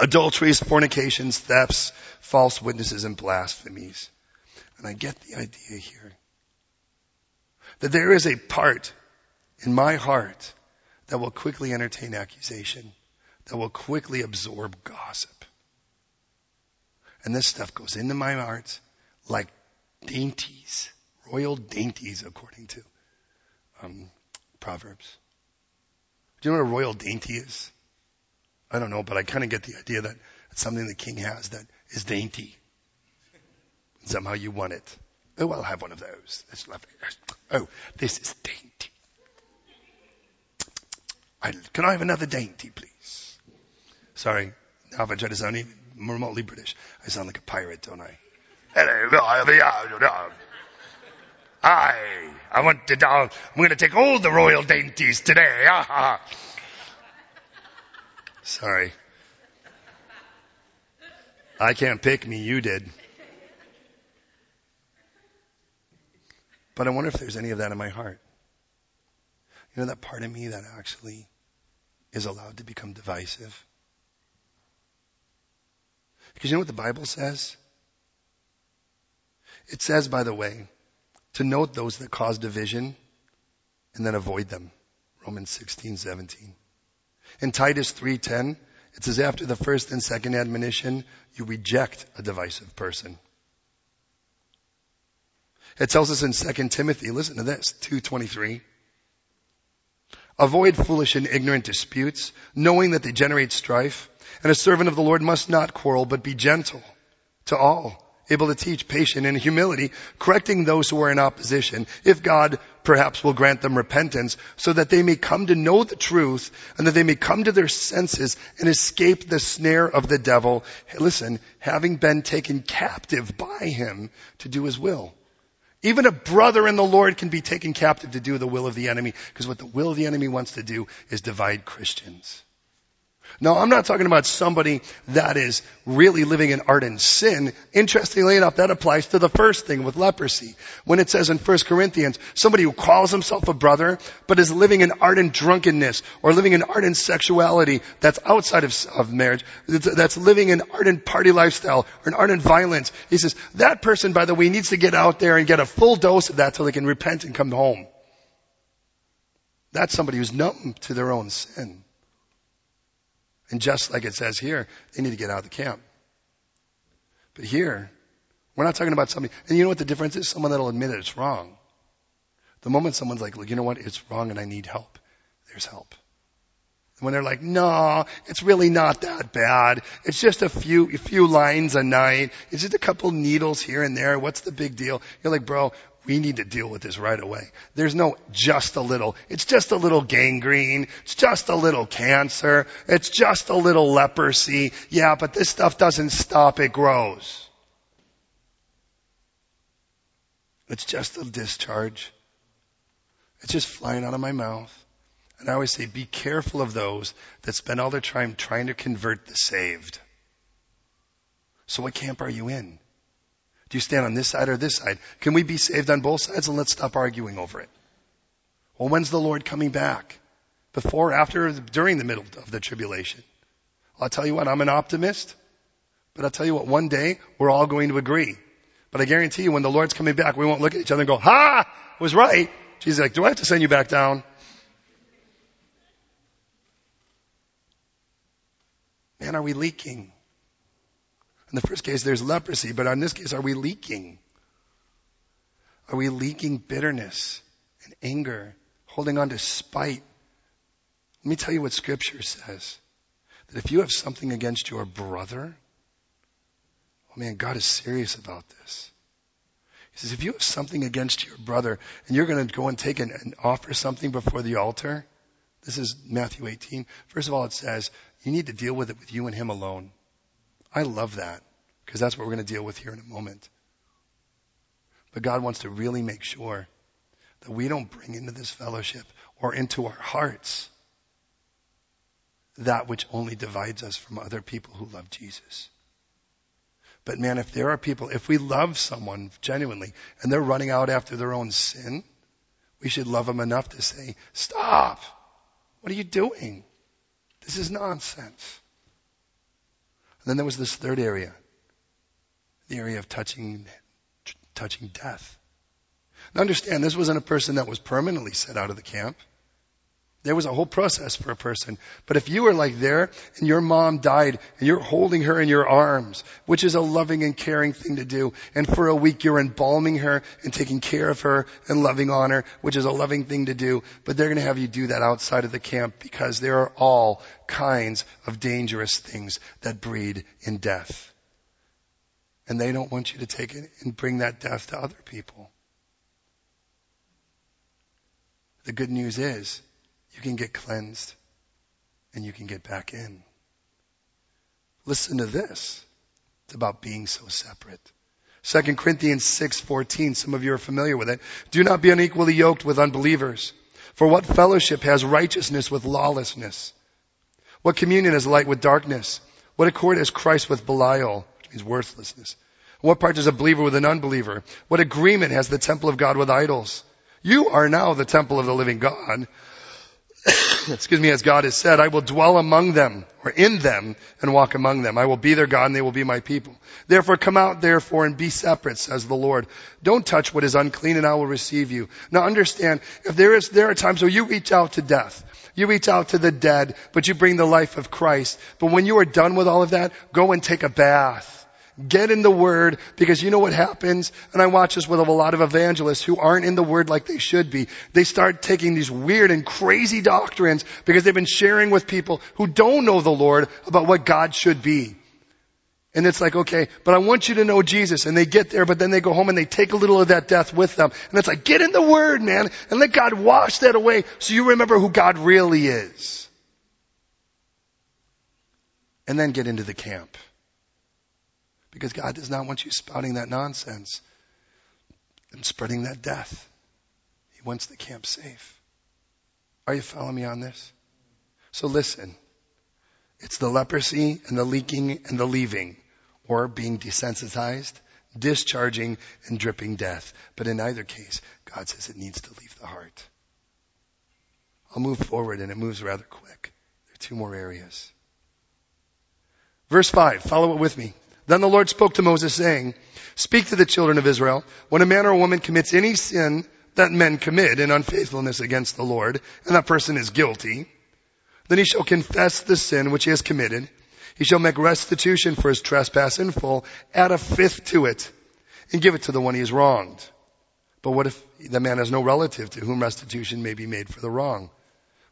adulteries, fornications, thefts, false witnesses, and blasphemies. And I get the idea here. That there is a part in my heart that will quickly entertain accusation, that will quickly absorb gossip. And this stuff goes into my heart like dainties, royal dainties, according to um, Proverbs. Do you know what a royal dainty is? I don't know, but I kind of get the idea that it's something the king has that is dainty. Somehow you want it. Oh, I'll have one of those. That's lovely. Oh, this is dainty. I, can I have another dainty, please? Sorry. Now if I try to sound even remotely British, I sound like a pirate, don't I? Hello, I, I want to, uh, I'm going to take all the royal dainties today. Sorry. I can't pick me, you did. But I wonder if there's any of that in my heart. You know that part of me that actually is allowed to become divisive? Because you know what the Bible says? It says, by the way, to note those that cause division and then avoid them. Romans 16, 17. In Titus 3.10, it says after the first and second admonition, you reject a divisive person. It tells us in 2 Timothy, listen to this, 223. Avoid foolish and ignorant disputes, knowing that they generate strife. And a servant of the Lord must not quarrel, but be gentle to all, able to teach, patient in humility, correcting those who are in opposition, if God perhaps will grant them repentance, so that they may come to know the truth, and that they may come to their senses and escape the snare of the devil. Listen, having been taken captive by him to do his will. Even a brother in the Lord can be taken captive to do the will of the enemy, because what the will of the enemy wants to do is divide Christians. No, I'm not talking about somebody that is really living in ardent sin. Interestingly enough, that applies to the first thing with leprosy. When it says in 1 Corinthians, somebody who calls himself a brother, but is living in ardent drunkenness, or living in ardent sexuality that's outside of, of marriage, that's living in ardent party lifestyle, or an ardent violence. He says, that person, by the way, needs to get out there and get a full dose of that so they can repent and come home. That's somebody who's numb to their own sin. And just like it says here, they need to get out of the camp. But here, we're not talking about somebody, and you know what the difference is? Someone that'll admit it, it's wrong. The moment someone's like, look, you know what? It's wrong and I need help. There's help. And when they're like, no, it's really not that bad. It's just a few, a few lines a night. It's just a couple needles here and there. What's the big deal? You're like, bro, we need to deal with this right away. There's no just a little. It's just a little gangrene. It's just a little cancer. It's just a little leprosy. Yeah, but this stuff doesn't stop. It grows. It's just a discharge. It's just flying out of my mouth. And I always say, be careful of those that spend all their time trying to convert the saved. So what camp are you in? Do you stand on this side or this side? Can we be saved on both sides and let's stop arguing over it? Well, when's the Lord coming back? Before, after, during the middle of the tribulation? I'll tell you what, I'm an optimist, but I'll tell you what, one day we're all going to agree. But I guarantee you when the Lord's coming back, we won't look at each other and go, ha, I was right. Jesus like, do I have to send you back down? Man, are we leaking? In the first case, there's leprosy, but in this case, are we leaking? Are we leaking bitterness and anger, holding on to spite? Let me tell you what scripture says. That if you have something against your brother, oh man, God is serious about this. He says, if you have something against your brother and you're going to go and take an, and offer something before the altar, this is Matthew 18. First of all, it says, you need to deal with it with you and him alone. I love that because that's what we're going to deal with here in a moment. But God wants to really make sure that we don't bring into this fellowship or into our hearts that which only divides us from other people who love Jesus. But man, if there are people, if we love someone genuinely and they're running out after their own sin, we should love them enough to say, stop. What are you doing? This is nonsense. Then there was this third area, the area of touching, touching death. Now understand, this wasn't a person that was permanently set out of the camp. There was a whole process for a person. But if you were like there and your mom died and you're holding her in your arms, which is a loving and caring thing to do, and for a week you're embalming her and taking care of her and loving on her, which is a loving thing to do, but they're going to have you do that outside of the camp because there are all kinds of dangerous things that breed in death. And they don't want you to take it and bring that death to other people. The good news is, you can get cleansed and you can get back in. Listen to this. It's about being so separate. 2 Corinthians 6:14 some of you are familiar with it. Do not be unequally yoked with unbelievers. For what fellowship has righteousness with lawlessness? What communion has light with darkness? What accord has Christ with Belial? Which means worthlessness. What part does a believer with an unbeliever? What agreement has the temple of God with idols? You are now the temple of the living God excuse me, as God has said, I will dwell among them or in them and walk among them. I will be their God and they will be my people. Therefore come out therefore and be separate, says the Lord. Don't touch what is unclean and I will receive you. Now understand, if there is, there are times where you reach out to death. You reach out to the dead, but you bring the life of Christ. But when you are done with all of that, go and take a bath. Get in the Word because you know what happens? And I watch this with a lot of evangelists who aren't in the Word like they should be. They start taking these weird and crazy doctrines because they've been sharing with people who don't know the Lord about what God should be. And it's like, okay, but I want you to know Jesus. And they get there, but then they go home and they take a little of that death with them. And it's like, get in the Word, man, and let God wash that away so you remember who God really is. And then get into the camp. Because God does not want you spouting that nonsense and spreading that death. He wants the camp safe. Are you following me on this? So listen. It's the leprosy and the leaking and the leaving or being desensitized, discharging and dripping death. But in either case, God says it needs to leave the heart. I'll move forward and it moves rather quick. There are two more areas. Verse 5, follow it with me. Then the Lord spoke to Moses saying, Speak to the children of Israel, when a man or a woman commits any sin that men commit in unfaithfulness against the Lord, and that person is guilty, then he shall confess the sin which he has committed. He shall make restitution for his trespass in full, add a fifth to it, and give it to the one he has wronged. But what if the man has no relative to whom restitution may be made for the wrong?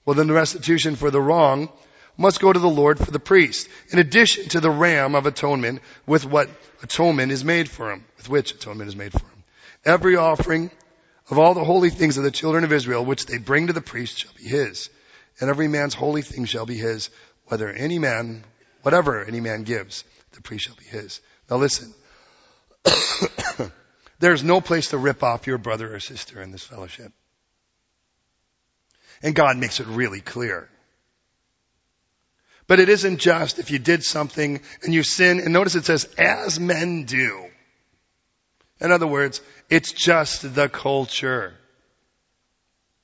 Well, then the restitution for the wrong must go to the Lord for the priest, in addition to the ram of atonement with what atonement is made for him, with which atonement is made for him. Every offering of all the holy things of the children of Israel, which they bring to the priest, shall be his. And every man's holy thing shall be his, whether any man, whatever any man gives, the priest shall be his. Now listen. There's no place to rip off your brother or sister in this fellowship. And God makes it really clear. But it isn't just if you did something and you sin, and notice it says, as men do. In other words, it's just the culture.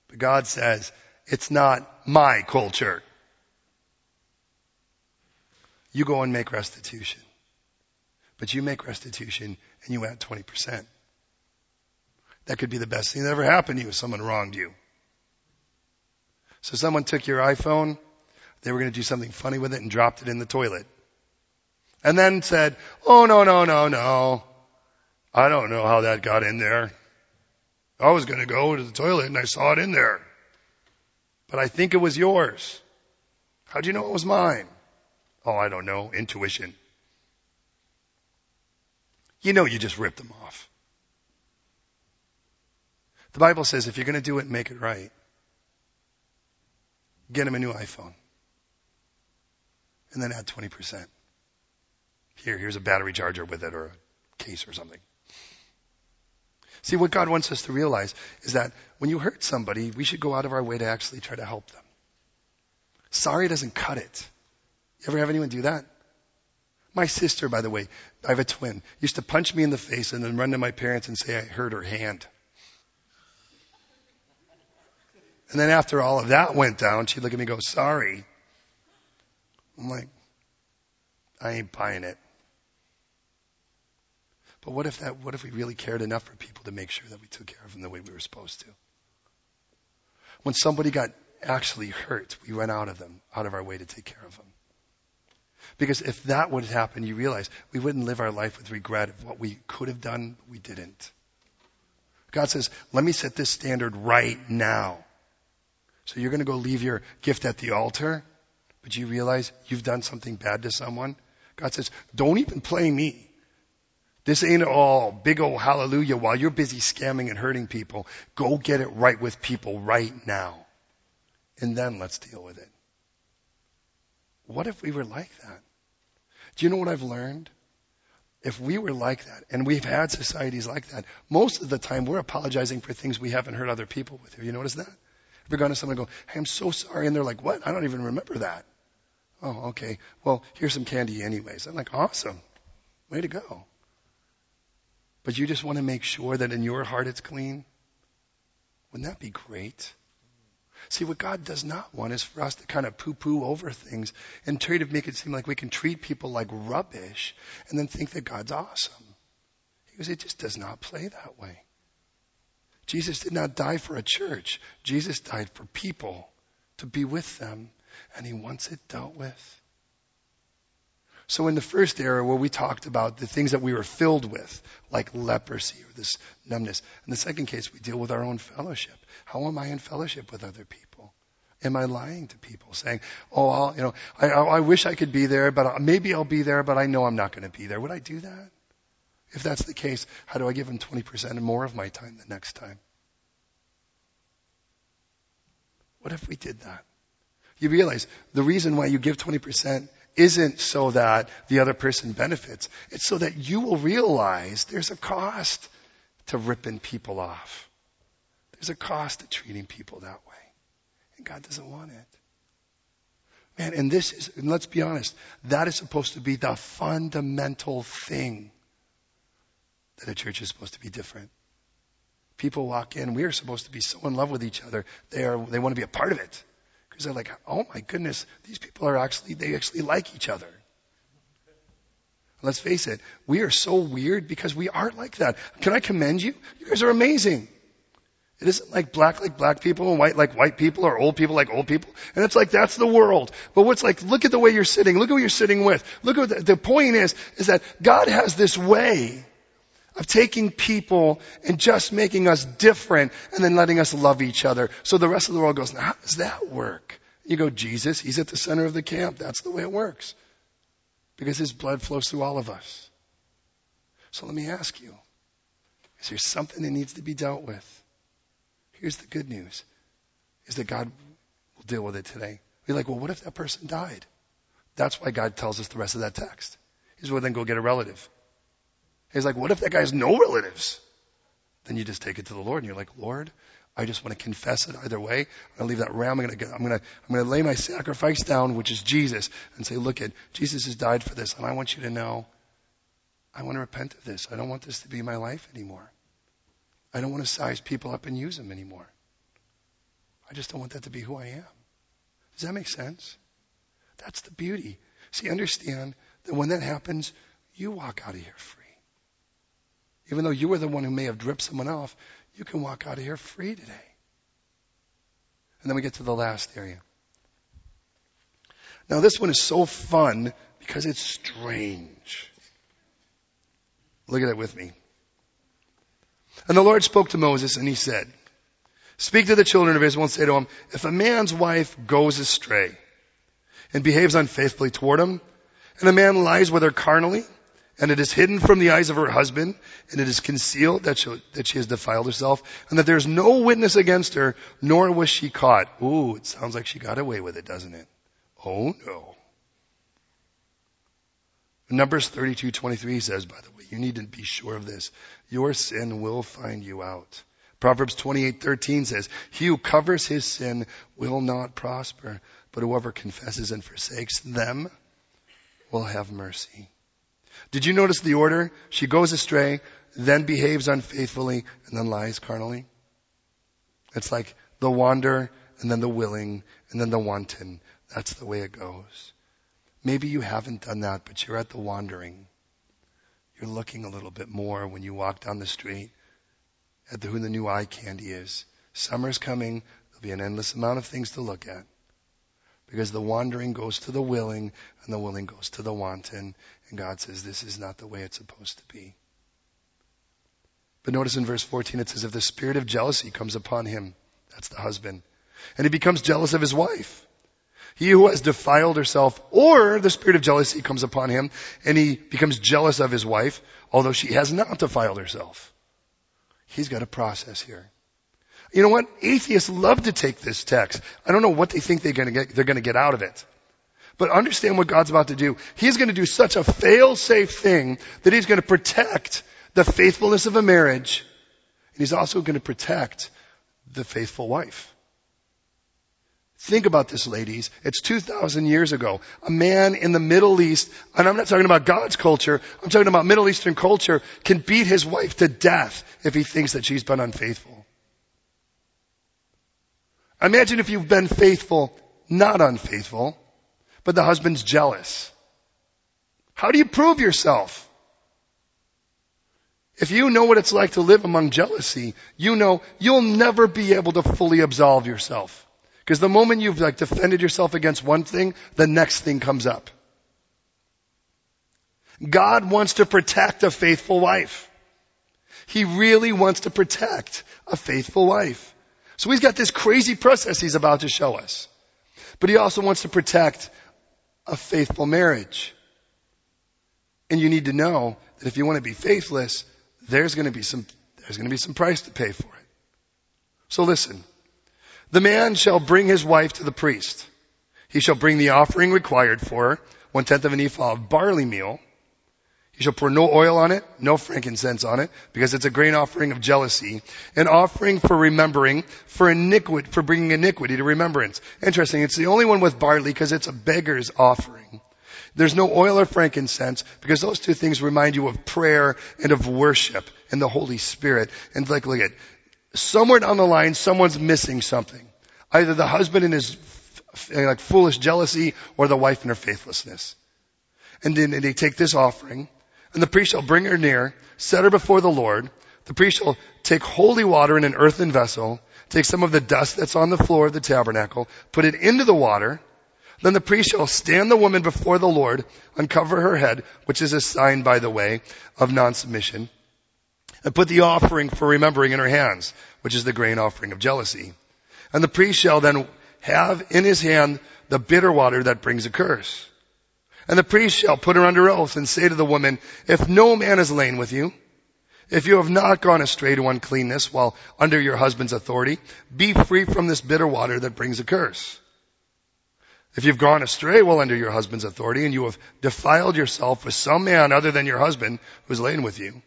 But God says, it's not my culture. You go and make restitution. But you make restitution and you add 20%. That could be the best thing that ever happened to you if someone wronged you. So someone took your iPhone, they were going to do something funny with it and dropped it in the toilet. And then said, oh no, no, no, no. I don't know how that got in there. I was going to go to the toilet and I saw it in there. But I think it was yours. How do you know it was mine? Oh, I don't know. Intuition. You know you just ripped them off. The Bible says if you're going to do it, make it right. Get him a new iPhone. And then add 20%. Here, here's a battery charger with it or a case or something. See, what God wants us to realize is that when you hurt somebody, we should go out of our way to actually try to help them. Sorry doesn't cut it. You ever have anyone do that? My sister, by the way, I have a twin, used to punch me in the face and then run to my parents and say I hurt her hand. And then after all of that went down, she'd look at me and go, sorry. I'm like, I ain't buying it. But what if that, what if we really cared enough for people to make sure that we took care of them the way we were supposed to? When somebody got actually hurt, we went out of them, out of our way to take care of them. Because if that would happen, you realize we wouldn't live our life with regret of what we could have done, we didn't. God says, let me set this standard right now. So you're going to go leave your gift at the altar, but you realize you've done something bad to someone. God says, don't even play me. This ain't all big old hallelujah while you're busy scamming and hurting people. Go get it right with people right now. And then let's deal with it. What if we were like that? Do you know what I've learned? If we were like that, and we've had societies like that, most of the time we're apologizing for things we haven't hurt other people with. Have you noticed that? Have Ever gone to someone and go, hey, I'm so sorry, and they're like, what? I don't even remember that. Oh, okay. Well, here's some candy anyways. I'm like, awesome. Way to go. But you just want to make sure that in your heart it's clean? Wouldn't that be great? See, what God does not want is for us to kind of poo-poo over things and try to make it seem like we can treat people like rubbish and then think that God's awesome. He goes, it just does not play that way. Jesus did not die for a church. Jesus died for people to be with them, and he wants it dealt with. So in the first era where we talked about the things that we were filled with, like leprosy or this numbness, in the second case we deal with our own fellowship. How am I in fellowship with other people? Am I lying to people, saying, "Oh, I'll, you know, I, I wish I could be there, but maybe I'll be there, but I know I'm not going to be there." Would I do that? If that's the case, how do I give them 20% more of my time the next time? What if we did that? You realize the reason why you give 20% isn't so that the other person benefits. It's so that you will realize there's a cost to ripping people off. There's a cost to treating people that way. And God doesn't want it. Man, and this is, and let's be honest, that is supposed to be the fundamental thing that a church is supposed to be different. People walk in, we are supposed to be so in love with each other, they are, they want to be a part of it. Because they're like, oh my goodness, these people are actually, they actually like each other. Let's face it, we are so weird because we aren't like that. Can I commend you? You guys are amazing. It isn't like black like black people and white like white people or old people like old people. And it's like, that's the world. But what's like, look at the way you're sitting. Look at who you're sitting with. Look at the, the point is, is that God has this way of taking people and just making us different and then letting us love each other. So the rest of the world goes, now how does that work? You go, Jesus, he's at the center of the camp. That's the way it works. Because his blood flows through all of us. So let me ask you, is there something that needs to be dealt with? Here's the good news, is that God will deal with it today. Be like, well, what if that person died? That's why God tells us the rest of that text. He's well, then go get a relative. He's like, what if that guy has no relatives? Then you just take it to the Lord and you're like, Lord, I just want to confess it either way. I'm going to leave that ram. I'm going to, I'm going to, I'm going to lay my sacrifice down, which is Jesus, and say, look at, Jesus has died for this, and I want you to know, I want to repent of this. I don't want this to be my life anymore. I don't want to size people up and use them anymore. I just don't want that to be who I am. Does that make sense? That's the beauty. See, understand that when that happens, you walk out of here free. Even though you were the one who may have dripped someone off, you can walk out of here free today. And then we get to the last area. Now this one is so fun because it's strange. Look at it with me. And the Lord spoke to Moses and he said, Speak to the children of Israel and say to them, if a man's wife goes astray and behaves unfaithfully toward him, and a man lies with her carnally, and it is hidden from the eyes of her husband, and it is concealed that she, that she has defiled herself, and that there's no witness against her, nor was she caught. Ooh, it sounds like she got away with it, doesn't it? Oh no. Numbers 32:23 says, by the way, you need to be sure of this. Your sin will find you out. Proverbs 28:13 says, "He who covers his sin will not prosper, but whoever confesses and forsakes them will have mercy." Did you notice the order? She goes astray, then behaves unfaithfully, and then lies carnally. It's like the wander, and then the willing, and then the wanton. That's the way it goes. Maybe you haven't done that, but you're at the wandering. You're looking a little bit more when you walk down the street at the, who the new eye candy is. Summer's coming. There'll be an endless amount of things to look at. Because the wandering goes to the willing and the willing goes to the wanton. And God says this is not the way it's supposed to be. But notice in verse 14 it says if the spirit of jealousy comes upon him, that's the husband, and he becomes jealous of his wife. He who has defiled herself, or the spirit of jealousy comes upon him and he becomes jealous of his wife, although she has not defiled herself. He's got a process here. You know what? Atheists love to take this text. I don't know what they think they're going to get, they're going to get out of it. But understand what God's about to do. He's going to do such a fail-safe thing that he's going to protect the faithfulness of a marriage. And he's also going to protect the faithful wife. Think about this, ladies. It's 2,000 years ago. A man in the Middle East, and I'm not talking about God's culture, I'm talking about Middle Eastern culture, can beat his wife to death if he thinks that she's been unfaithful. Imagine if you've been faithful, not unfaithful, but the husband's jealous. How do you prove yourself? If you know what it's like to live among jealousy, you know you'll never be able to fully absolve yourself. Because the moment you've like defended yourself against one thing, the next thing comes up. God wants to protect a faithful wife. He really wants to protect a faithful wife. So he's got this crazy process he's about to show us. But he also wants to protect a faithful marriage. And you need to know that if you want to be faithless, there's going to be some, there's going to be some price to pay for it. So listen, the man shall bring his wife to the priest. He shall bring the offering required for her, one tenth of an ephah of barley meal. He shall pour no oil on it, no frankincense on it, because it's a grain offering of jealousy, an offering for remembering, for iniquity, for bringing iniquity to remembrance. Interesting, it's the only one with barley because it's a beggar's offering. There's no oil or frankincense because those two things remind you of prayer and of worship and the Holy Spirit. And like, look at, somewhere down the line, someone's missing something. Either the husband in his like foolish jealousy or the wife in her faithlessness. And then they take this offering and the priest shall bring her near, set her before the Lord. The priest shall take holy water in an earthen vessel, take some of the dust that's on the floor of the tabernacle, put it into the water. Then the priest shall stand the woman before the Lord, uncover her head, which is a sign, by the way, of non-submission and put the offering for remembering in her hands, which is the grain offering of jealousy. And the priest shall then have in his hand the bitter water that brings a curse. And the priest shall put her under oath and say to the woman, if no man has lain with you, if you have not gone astray to uncleanness while under your husband's authority, be free from this bitter water that brings a curse. If you've gone astray while under your husband's authority and you have defiled yourself with some man other than your husband who's lain with you,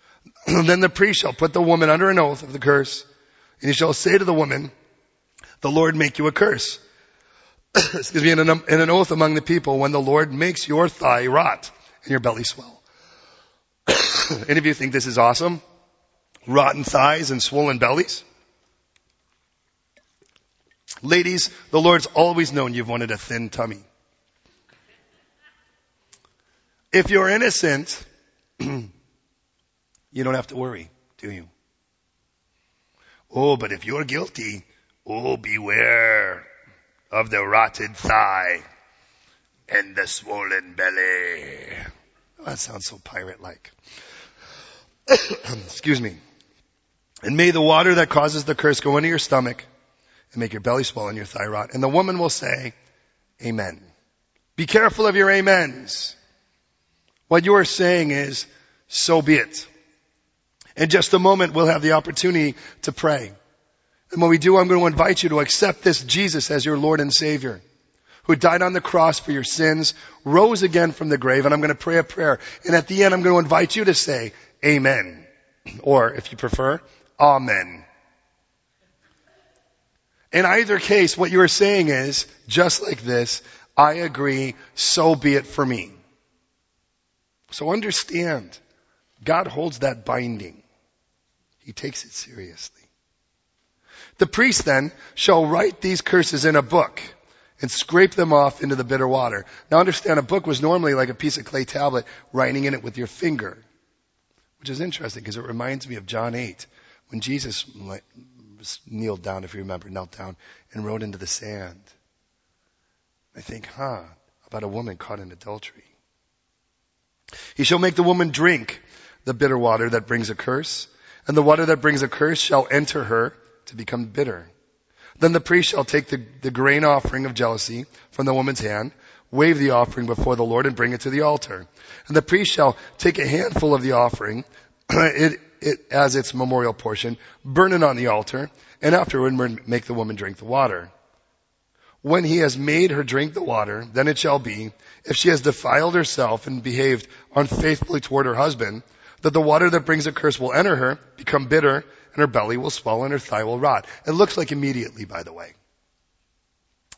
then the priest shall put the woman under an oath of the curse, And he shall say to the woman, the Lord make you a curse. Excuse me, in an, in an oath among the people when the Lord makes your thigh rot and your belly swell. Any of you think this is awesome? Rotten thighs and swollen bellies? Ladies, the Lord's always known you've wanted a thin tummy. If you're innocent, you don't have to worry, do you? Oh, but if you're guilty, oh, beware of the rotted thigh and the swollen belly. Oh, that sounds so pirate-like. Excuse me. And may the water that causes the curse go into your stomach and make your belly swell and your thigh rot. And the woman will say, Amen. Be careful of your amens. What you are saying is, so be it. In just a moment, we'll have the opportunity to pray. And when we do, I'm going to invite you to accept this Jesus as your Lord and Savior, who died on the cross for your sins, rose again from the grave, and I'm going to pray a prayer. And at the end, I'm going to invite you to say, Amen. Or, if you prefer, Amen. In either case, what you are saying is, just like this, I agree, so be it for me. So understand, God holds that binding. He takes it seriously. The priest then shall write these curses in a book and scrape them off into the bitter water. Now understand, a book was normally like a piece of clay tablet, writing in it with your finger. Which is interesting because it reminds me of John 8, when Jesus kneeled down, if you remember, knelt down and wrote into the sand. I think, huh, about a woman caught in adultery. He shall make the woman drink the bitter water that brings a curse, and the water that brings a curse shall enter her to become bitter. Then the priest shall take the, the grain offering of jealousy from the woman's hand, wave the offering before the Lord and bring it to the altar. And the priest shall take a handful of the offering, it, it, as its memorial portion, burn it on the altar, and afterward make the woman drink the water. When he has made her drink the water, then it shall be, if she has defiled herself and behaved unfaithfully toward her husband, that the water that brings a curse will enter her, become bitter, and her belly will swell and her thigh will rot. It looks like immediately, by the way.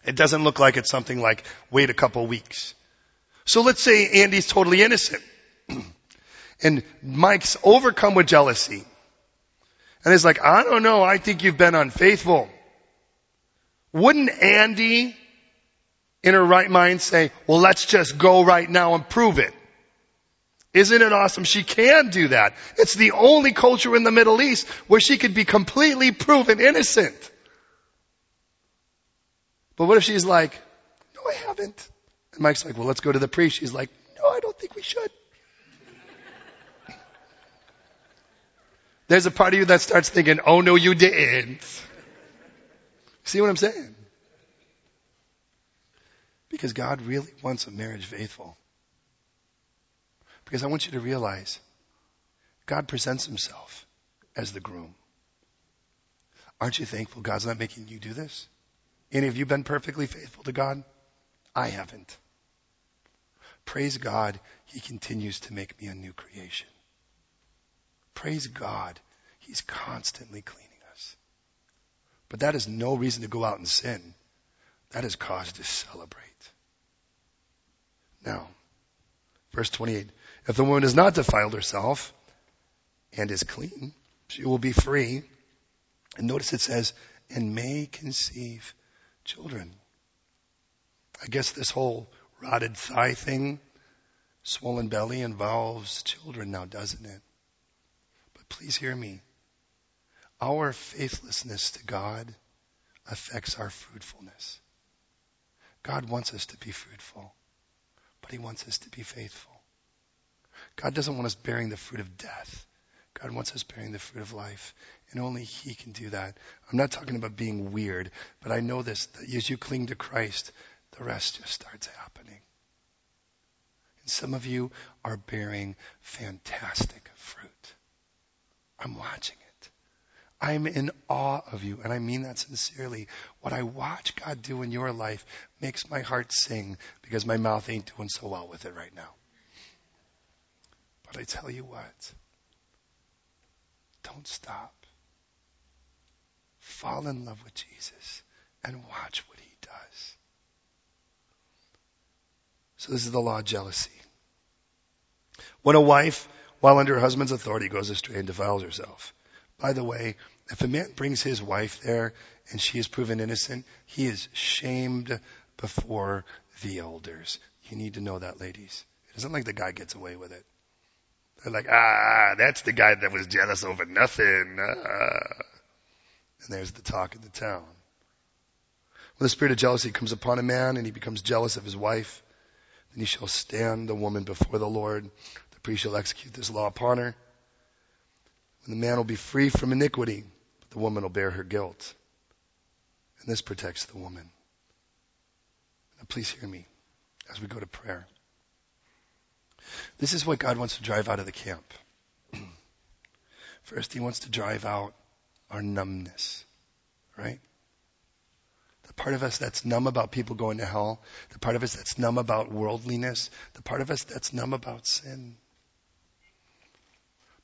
It doesn't look like it's something like wait a couple weeks. So let's say Andy's totally innocent. and Mike's overcome with jealousy. And he's like, I don't know, I think you've been unfaithful. Wouldn't Andy, in her right mind, say, well, let's just go right now and prove it? Isn't it awesome? She can do that. It's the only culture in the Middle East where she could be completely proven innocent. But what if she's like, no, I haven't. And Mike's like, well, let's go to the priest. She's like, no, I don't think we should. There's a part of you that starts thinking, oh no, you didn't. See what I'm saying? Because God really wants a marriage faithful. Because I want you to realize God presents himself as the groom. Aren't you thankful God's not making you do this? Any of you been perfectly faithful to God? I haven't. Praise God, He continues to make me a new creation. Praise God, He's constantly cleaning. Us. But that is no reason to go out and sin. That is cause to celebrate. Now, verse 28. If the woman has not defiled herself and is clean, she will be free. And notice it says, and may conceive children. I guess this whole rotted thigh thing, swollen belly involves children now, doesn't it? But please hear me. Our faithlessness to God affects our fruitfulness. God wants us to be fruitful, but He wants us to be faithful. God doesn't want us bearing the fruit of death. God wants us bearing the fruit of life. And only He can do that. I'm not talking about being weird, but I know this, that as you cling to Christ, the rest just starts happening. And some of you are bearing fantastic fruit. I'm watching it. I'm in awe of you, and I mean that sincerely. What I watch God do in your life makes my heart sing because my mouth ain't doing so well with it right now. But I tell you what, don't stop. fall in love with Jesus and watch what he does. So this is the law of jealousy. When a wife, while under her husband's authority, goes astray and defiles herself. By the way, if a man brings his wife there and she is proven innocent, he is shamed before the elders. You need to know that, ladies. It isn't like the guy gets away with it. They're like, ah, that's the guy that was jealous over nothing. Ah. And there's the talk of the town. When the spirit of jealousy comes upon a man and he becomes jealous of his wife, then he shall stand the woman before the Lord. The priest shall execute this law upon her. And the man will be free from iniquity, but the woman will bear her guilt. And this protects the woman. Now please hear me as we go to prayer. This is what God wants to drive out of the camp. First, He wants to drive out our numbness, right? The part of us that's numb about people going to hell, the part of us that's numb about worldliness, the part of us that's numb about sin.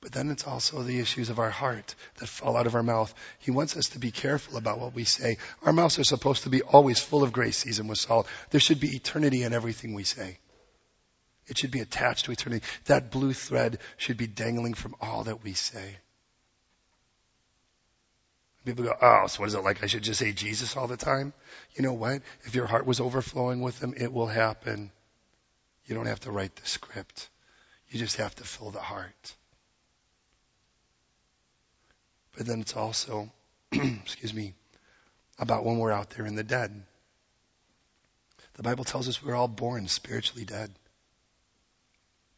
But then it's also the issues of our heart that fall out of our mouth. He wants us to be careful about what we say. Our mouths are supposed to be always full of grace, seasoned with salt. There should be eternity in everything we say. It should be attached to eternity. That blue thread should be dangling from all that we say. People go, oh, so what is it like? I should just say Jesus all the time? You know what? If your heart was overflowing with Him, it will happen. You don't have to write the script. You just have to fill the heart. But then it's also, excuse me, about when we're out there in the dead. The Bible tells us we're all born spiritually dead.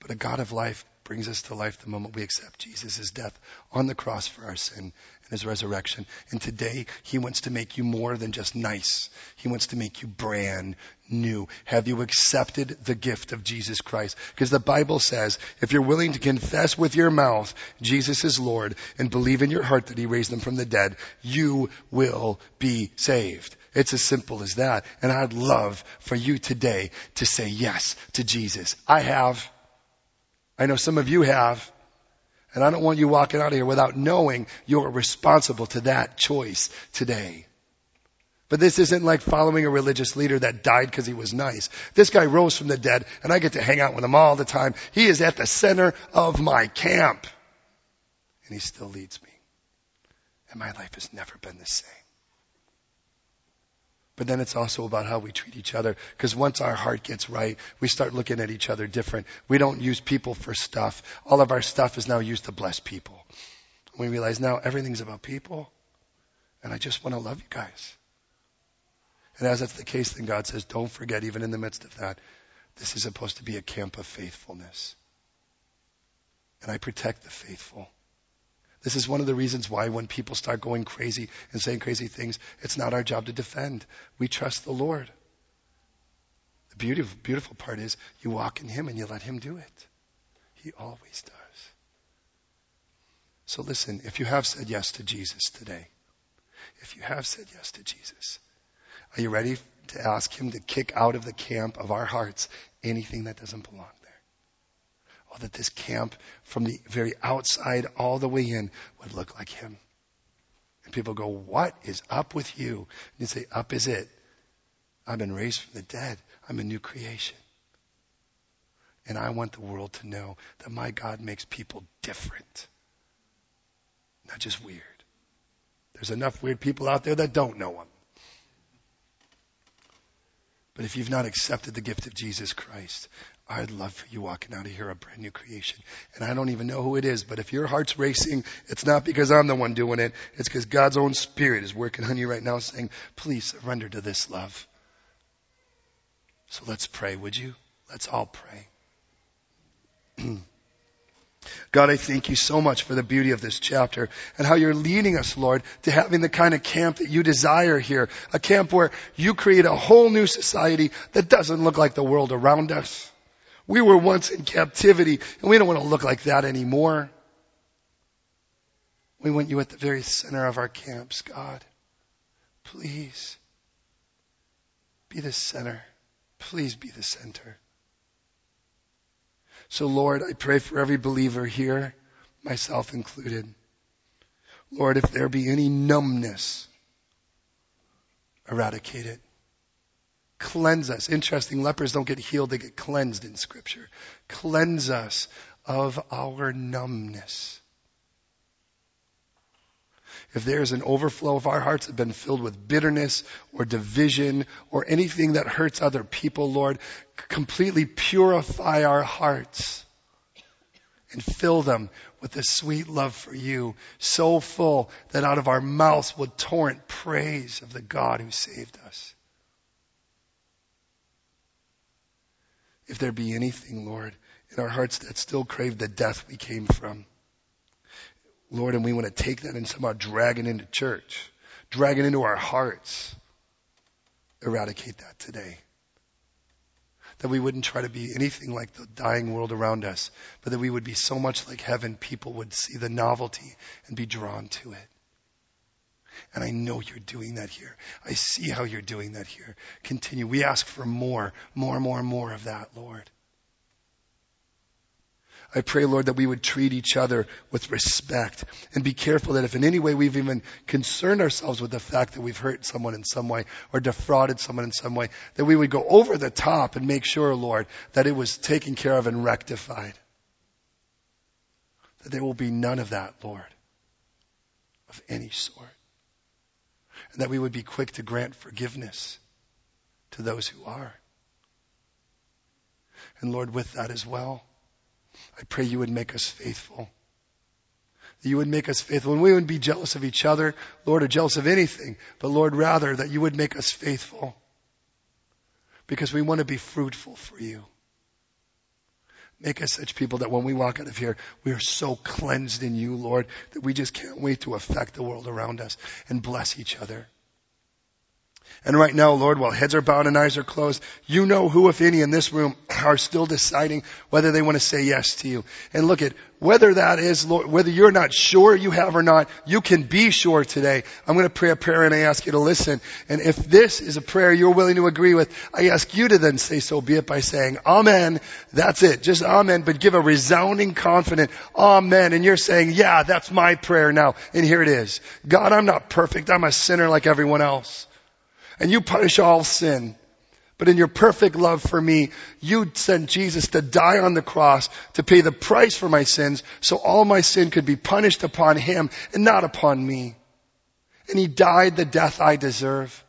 But a God of life brings us to life the moment we accept Jesus' death on the cross for our sin and his resurrection. And today, he wants to make you more than just nice. He wants to make you brand new. Have you accepted the gift of Jesus Christ? Because the Bible says, if you're willing to confess with your mouth Jesus is Lord and believe in your heart that he raised him from the dead, you will be saved. It's as simple as that. And I'd love for you today to say yes to Jesus. I have. I know some of you have. And I don't want you walking out of here without knowing you're responsible to that choice today. But this isn't like following a religious leader that died because he was nice. This guy rose from the dead and I get to hang out with him all the time. He is at the center of my camp. And he still leads me. And my life has never been the same. But then it's also about how we treat each other. Because once our heart gets right, we start looking at each other different. We don't use people for stuff. All of our stuff is now used to bless people. We realize now everything's about people. And I just want to love you guys. And as that's the case, then God says, don't forget, even in the midst of that, this is supposed to be a camp of faithfulness. And I protect the faithful. This is one of the reasons why when people start going crazy and saying crazy things, it's not our job to defend. We trust the Lord. The beautiful, beautiful part is you walk in Him and you let Him do it. He always does. So listen, if you have said yes to Jesus today, if you have said yes to Jesus, are you ready to ask Him to kick out of the camp of our hearts anything that doesn't belong? Oh, that this camp from the very outside all the way in would look like him. And people go, what is up with you? And you say, up is it. I've been raised from the dead. I'm a new creation. And I want the world to know that my God makes people different. Not just weird. There's enough weird people out there that don't know him. But if you've not accepted the gift of Jesus Christ, I'd love for you walking out of here a brand new creation. And I don't even know who it is, but if your heart's racing, it's not because I'm the one doing it. It's because God's own spirit is working on you right now saying, please surrender to this love. So let's pray, would you? Let's all pray. God, I thank you so much for the beauty of this chapter and how you're leading us, Lord, to having the kind of camp that you desire here. A camp where you create a whole new society that doesn't look like the world around us. We were once in captivity and we don't want to look like that anymore. We want you at the very center of our camps, God. Please be the center. Please be the center. So Lord, I pray for every believer here, myself included. Lord, if there be any numbness eradicate it. Cleanse us. Interesting, lepers don't get healed, they get cleansed in scripture. Cleanse us of our numbness. If there is an overflow of our hearts have been filled with bitterness or division or anything that hurts other people, Lord, completely purify our hearts and fill them with a sweet love for you, so full that out of our mouths would torrent praise of the God who saved us. If there be anything, Lord, in our hearts that still crave the death we came from, Lord, and we want to take that and somehow drag it into church, drag it into our hearts, eradicate that today that we wouldn't try to be anything like the dying world around us, but that we would be so much like heaven, people would see the novelty and be drawn to it. And I know you're doing that here. I see how you're doing that here. Continue. We ask for more, more, more, more of that, Lord. I pray, Lord, that we would treat each other with respect and be careful that if in any way we've even concerned ourselves with the fact that we've hurt someone in some way or defrauded someone in some way, that we would go over the top and make sure, Lord, that it was taken care of and rectified. That there will be none of that, Lord, of any sort. And that we would be quick to grant forgiveness to those who are. And Lord, with that as well, I pray you would make us faithful. That you would make us faithful. And we wouldn't be jealous of each other, Lord, or jealous of anything, but Lord, rather that you would make us faithful. Because we want to be fruitful for you. Make us such people that when we walk out of here, we are so cleansed in you, Lord, that we just can't wait to affect the world around us and bless each other. And right now, Lord, while heads are bowed and eyes are closed, you know who, if any, in this room are still deciding whether they want to say yes to you. And look at whether that is, Lord, whether you're not sure you have or not, you can be sure today. I'm going to pray a prayer and I ask you to listen. And if this is a prayer you're willing to agree with, I ask you to then say so be it by saying Amen. That's it. Just Amen, but give a resounding confident Amen. And you're saying, yeah, that's my prayer now. And here it is. God, I'm not perfect. I'm a sinner like everyone else and you punish all sin. But in your perfect love for me, you sent Jesus to die on the cross to pay the price for my sins so all my sin could be punished upon him and not upon me. And he died the death I deserve.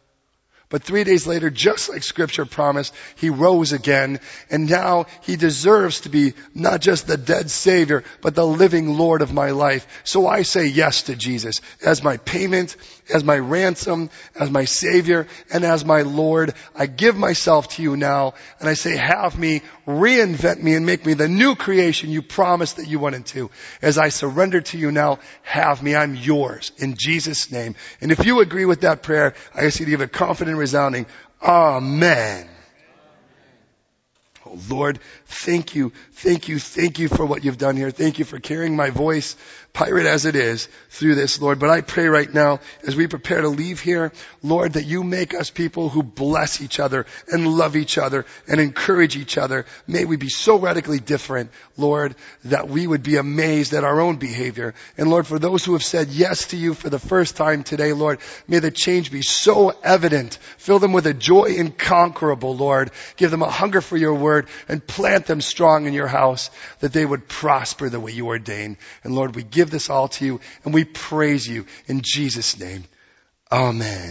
But three days later, just like scripture promised, he rose again, and now he deserves to be not just the dead savior, but the living Lord of my life. So I say yes to Jesus as my payment, as my ransom, as my savior, and as my Lord. I give myself to you now, and I say, have me, reinvent me, and make me the new creation you promised that you wanted to. As I surrender to you now, have me. I'm yours in Jesus' name. And if you agree with that prayer, I ask you to give a confident resounding Amen. Oh Lord, thank you, thank you, thank you for what you've done here. Thank you for carrying my voice pirate as it is, through this, Lord. But I pray right now, as we prepare to leave here, Lord, that you make us people who bless each other and love each other and encourage each other. May we be so radically different, Lord, that we would be amazed at our own behavior. And Lord, for those who have said yes to you for the first time today, Lord, may the change be so evident. Fill them with a joy inconquerable, Lord. Give them a hunger for your word and them strong in your house that they would prosper the way you ordain. And Lord, we give this all to you and we praise you in Jesus' name. Amen.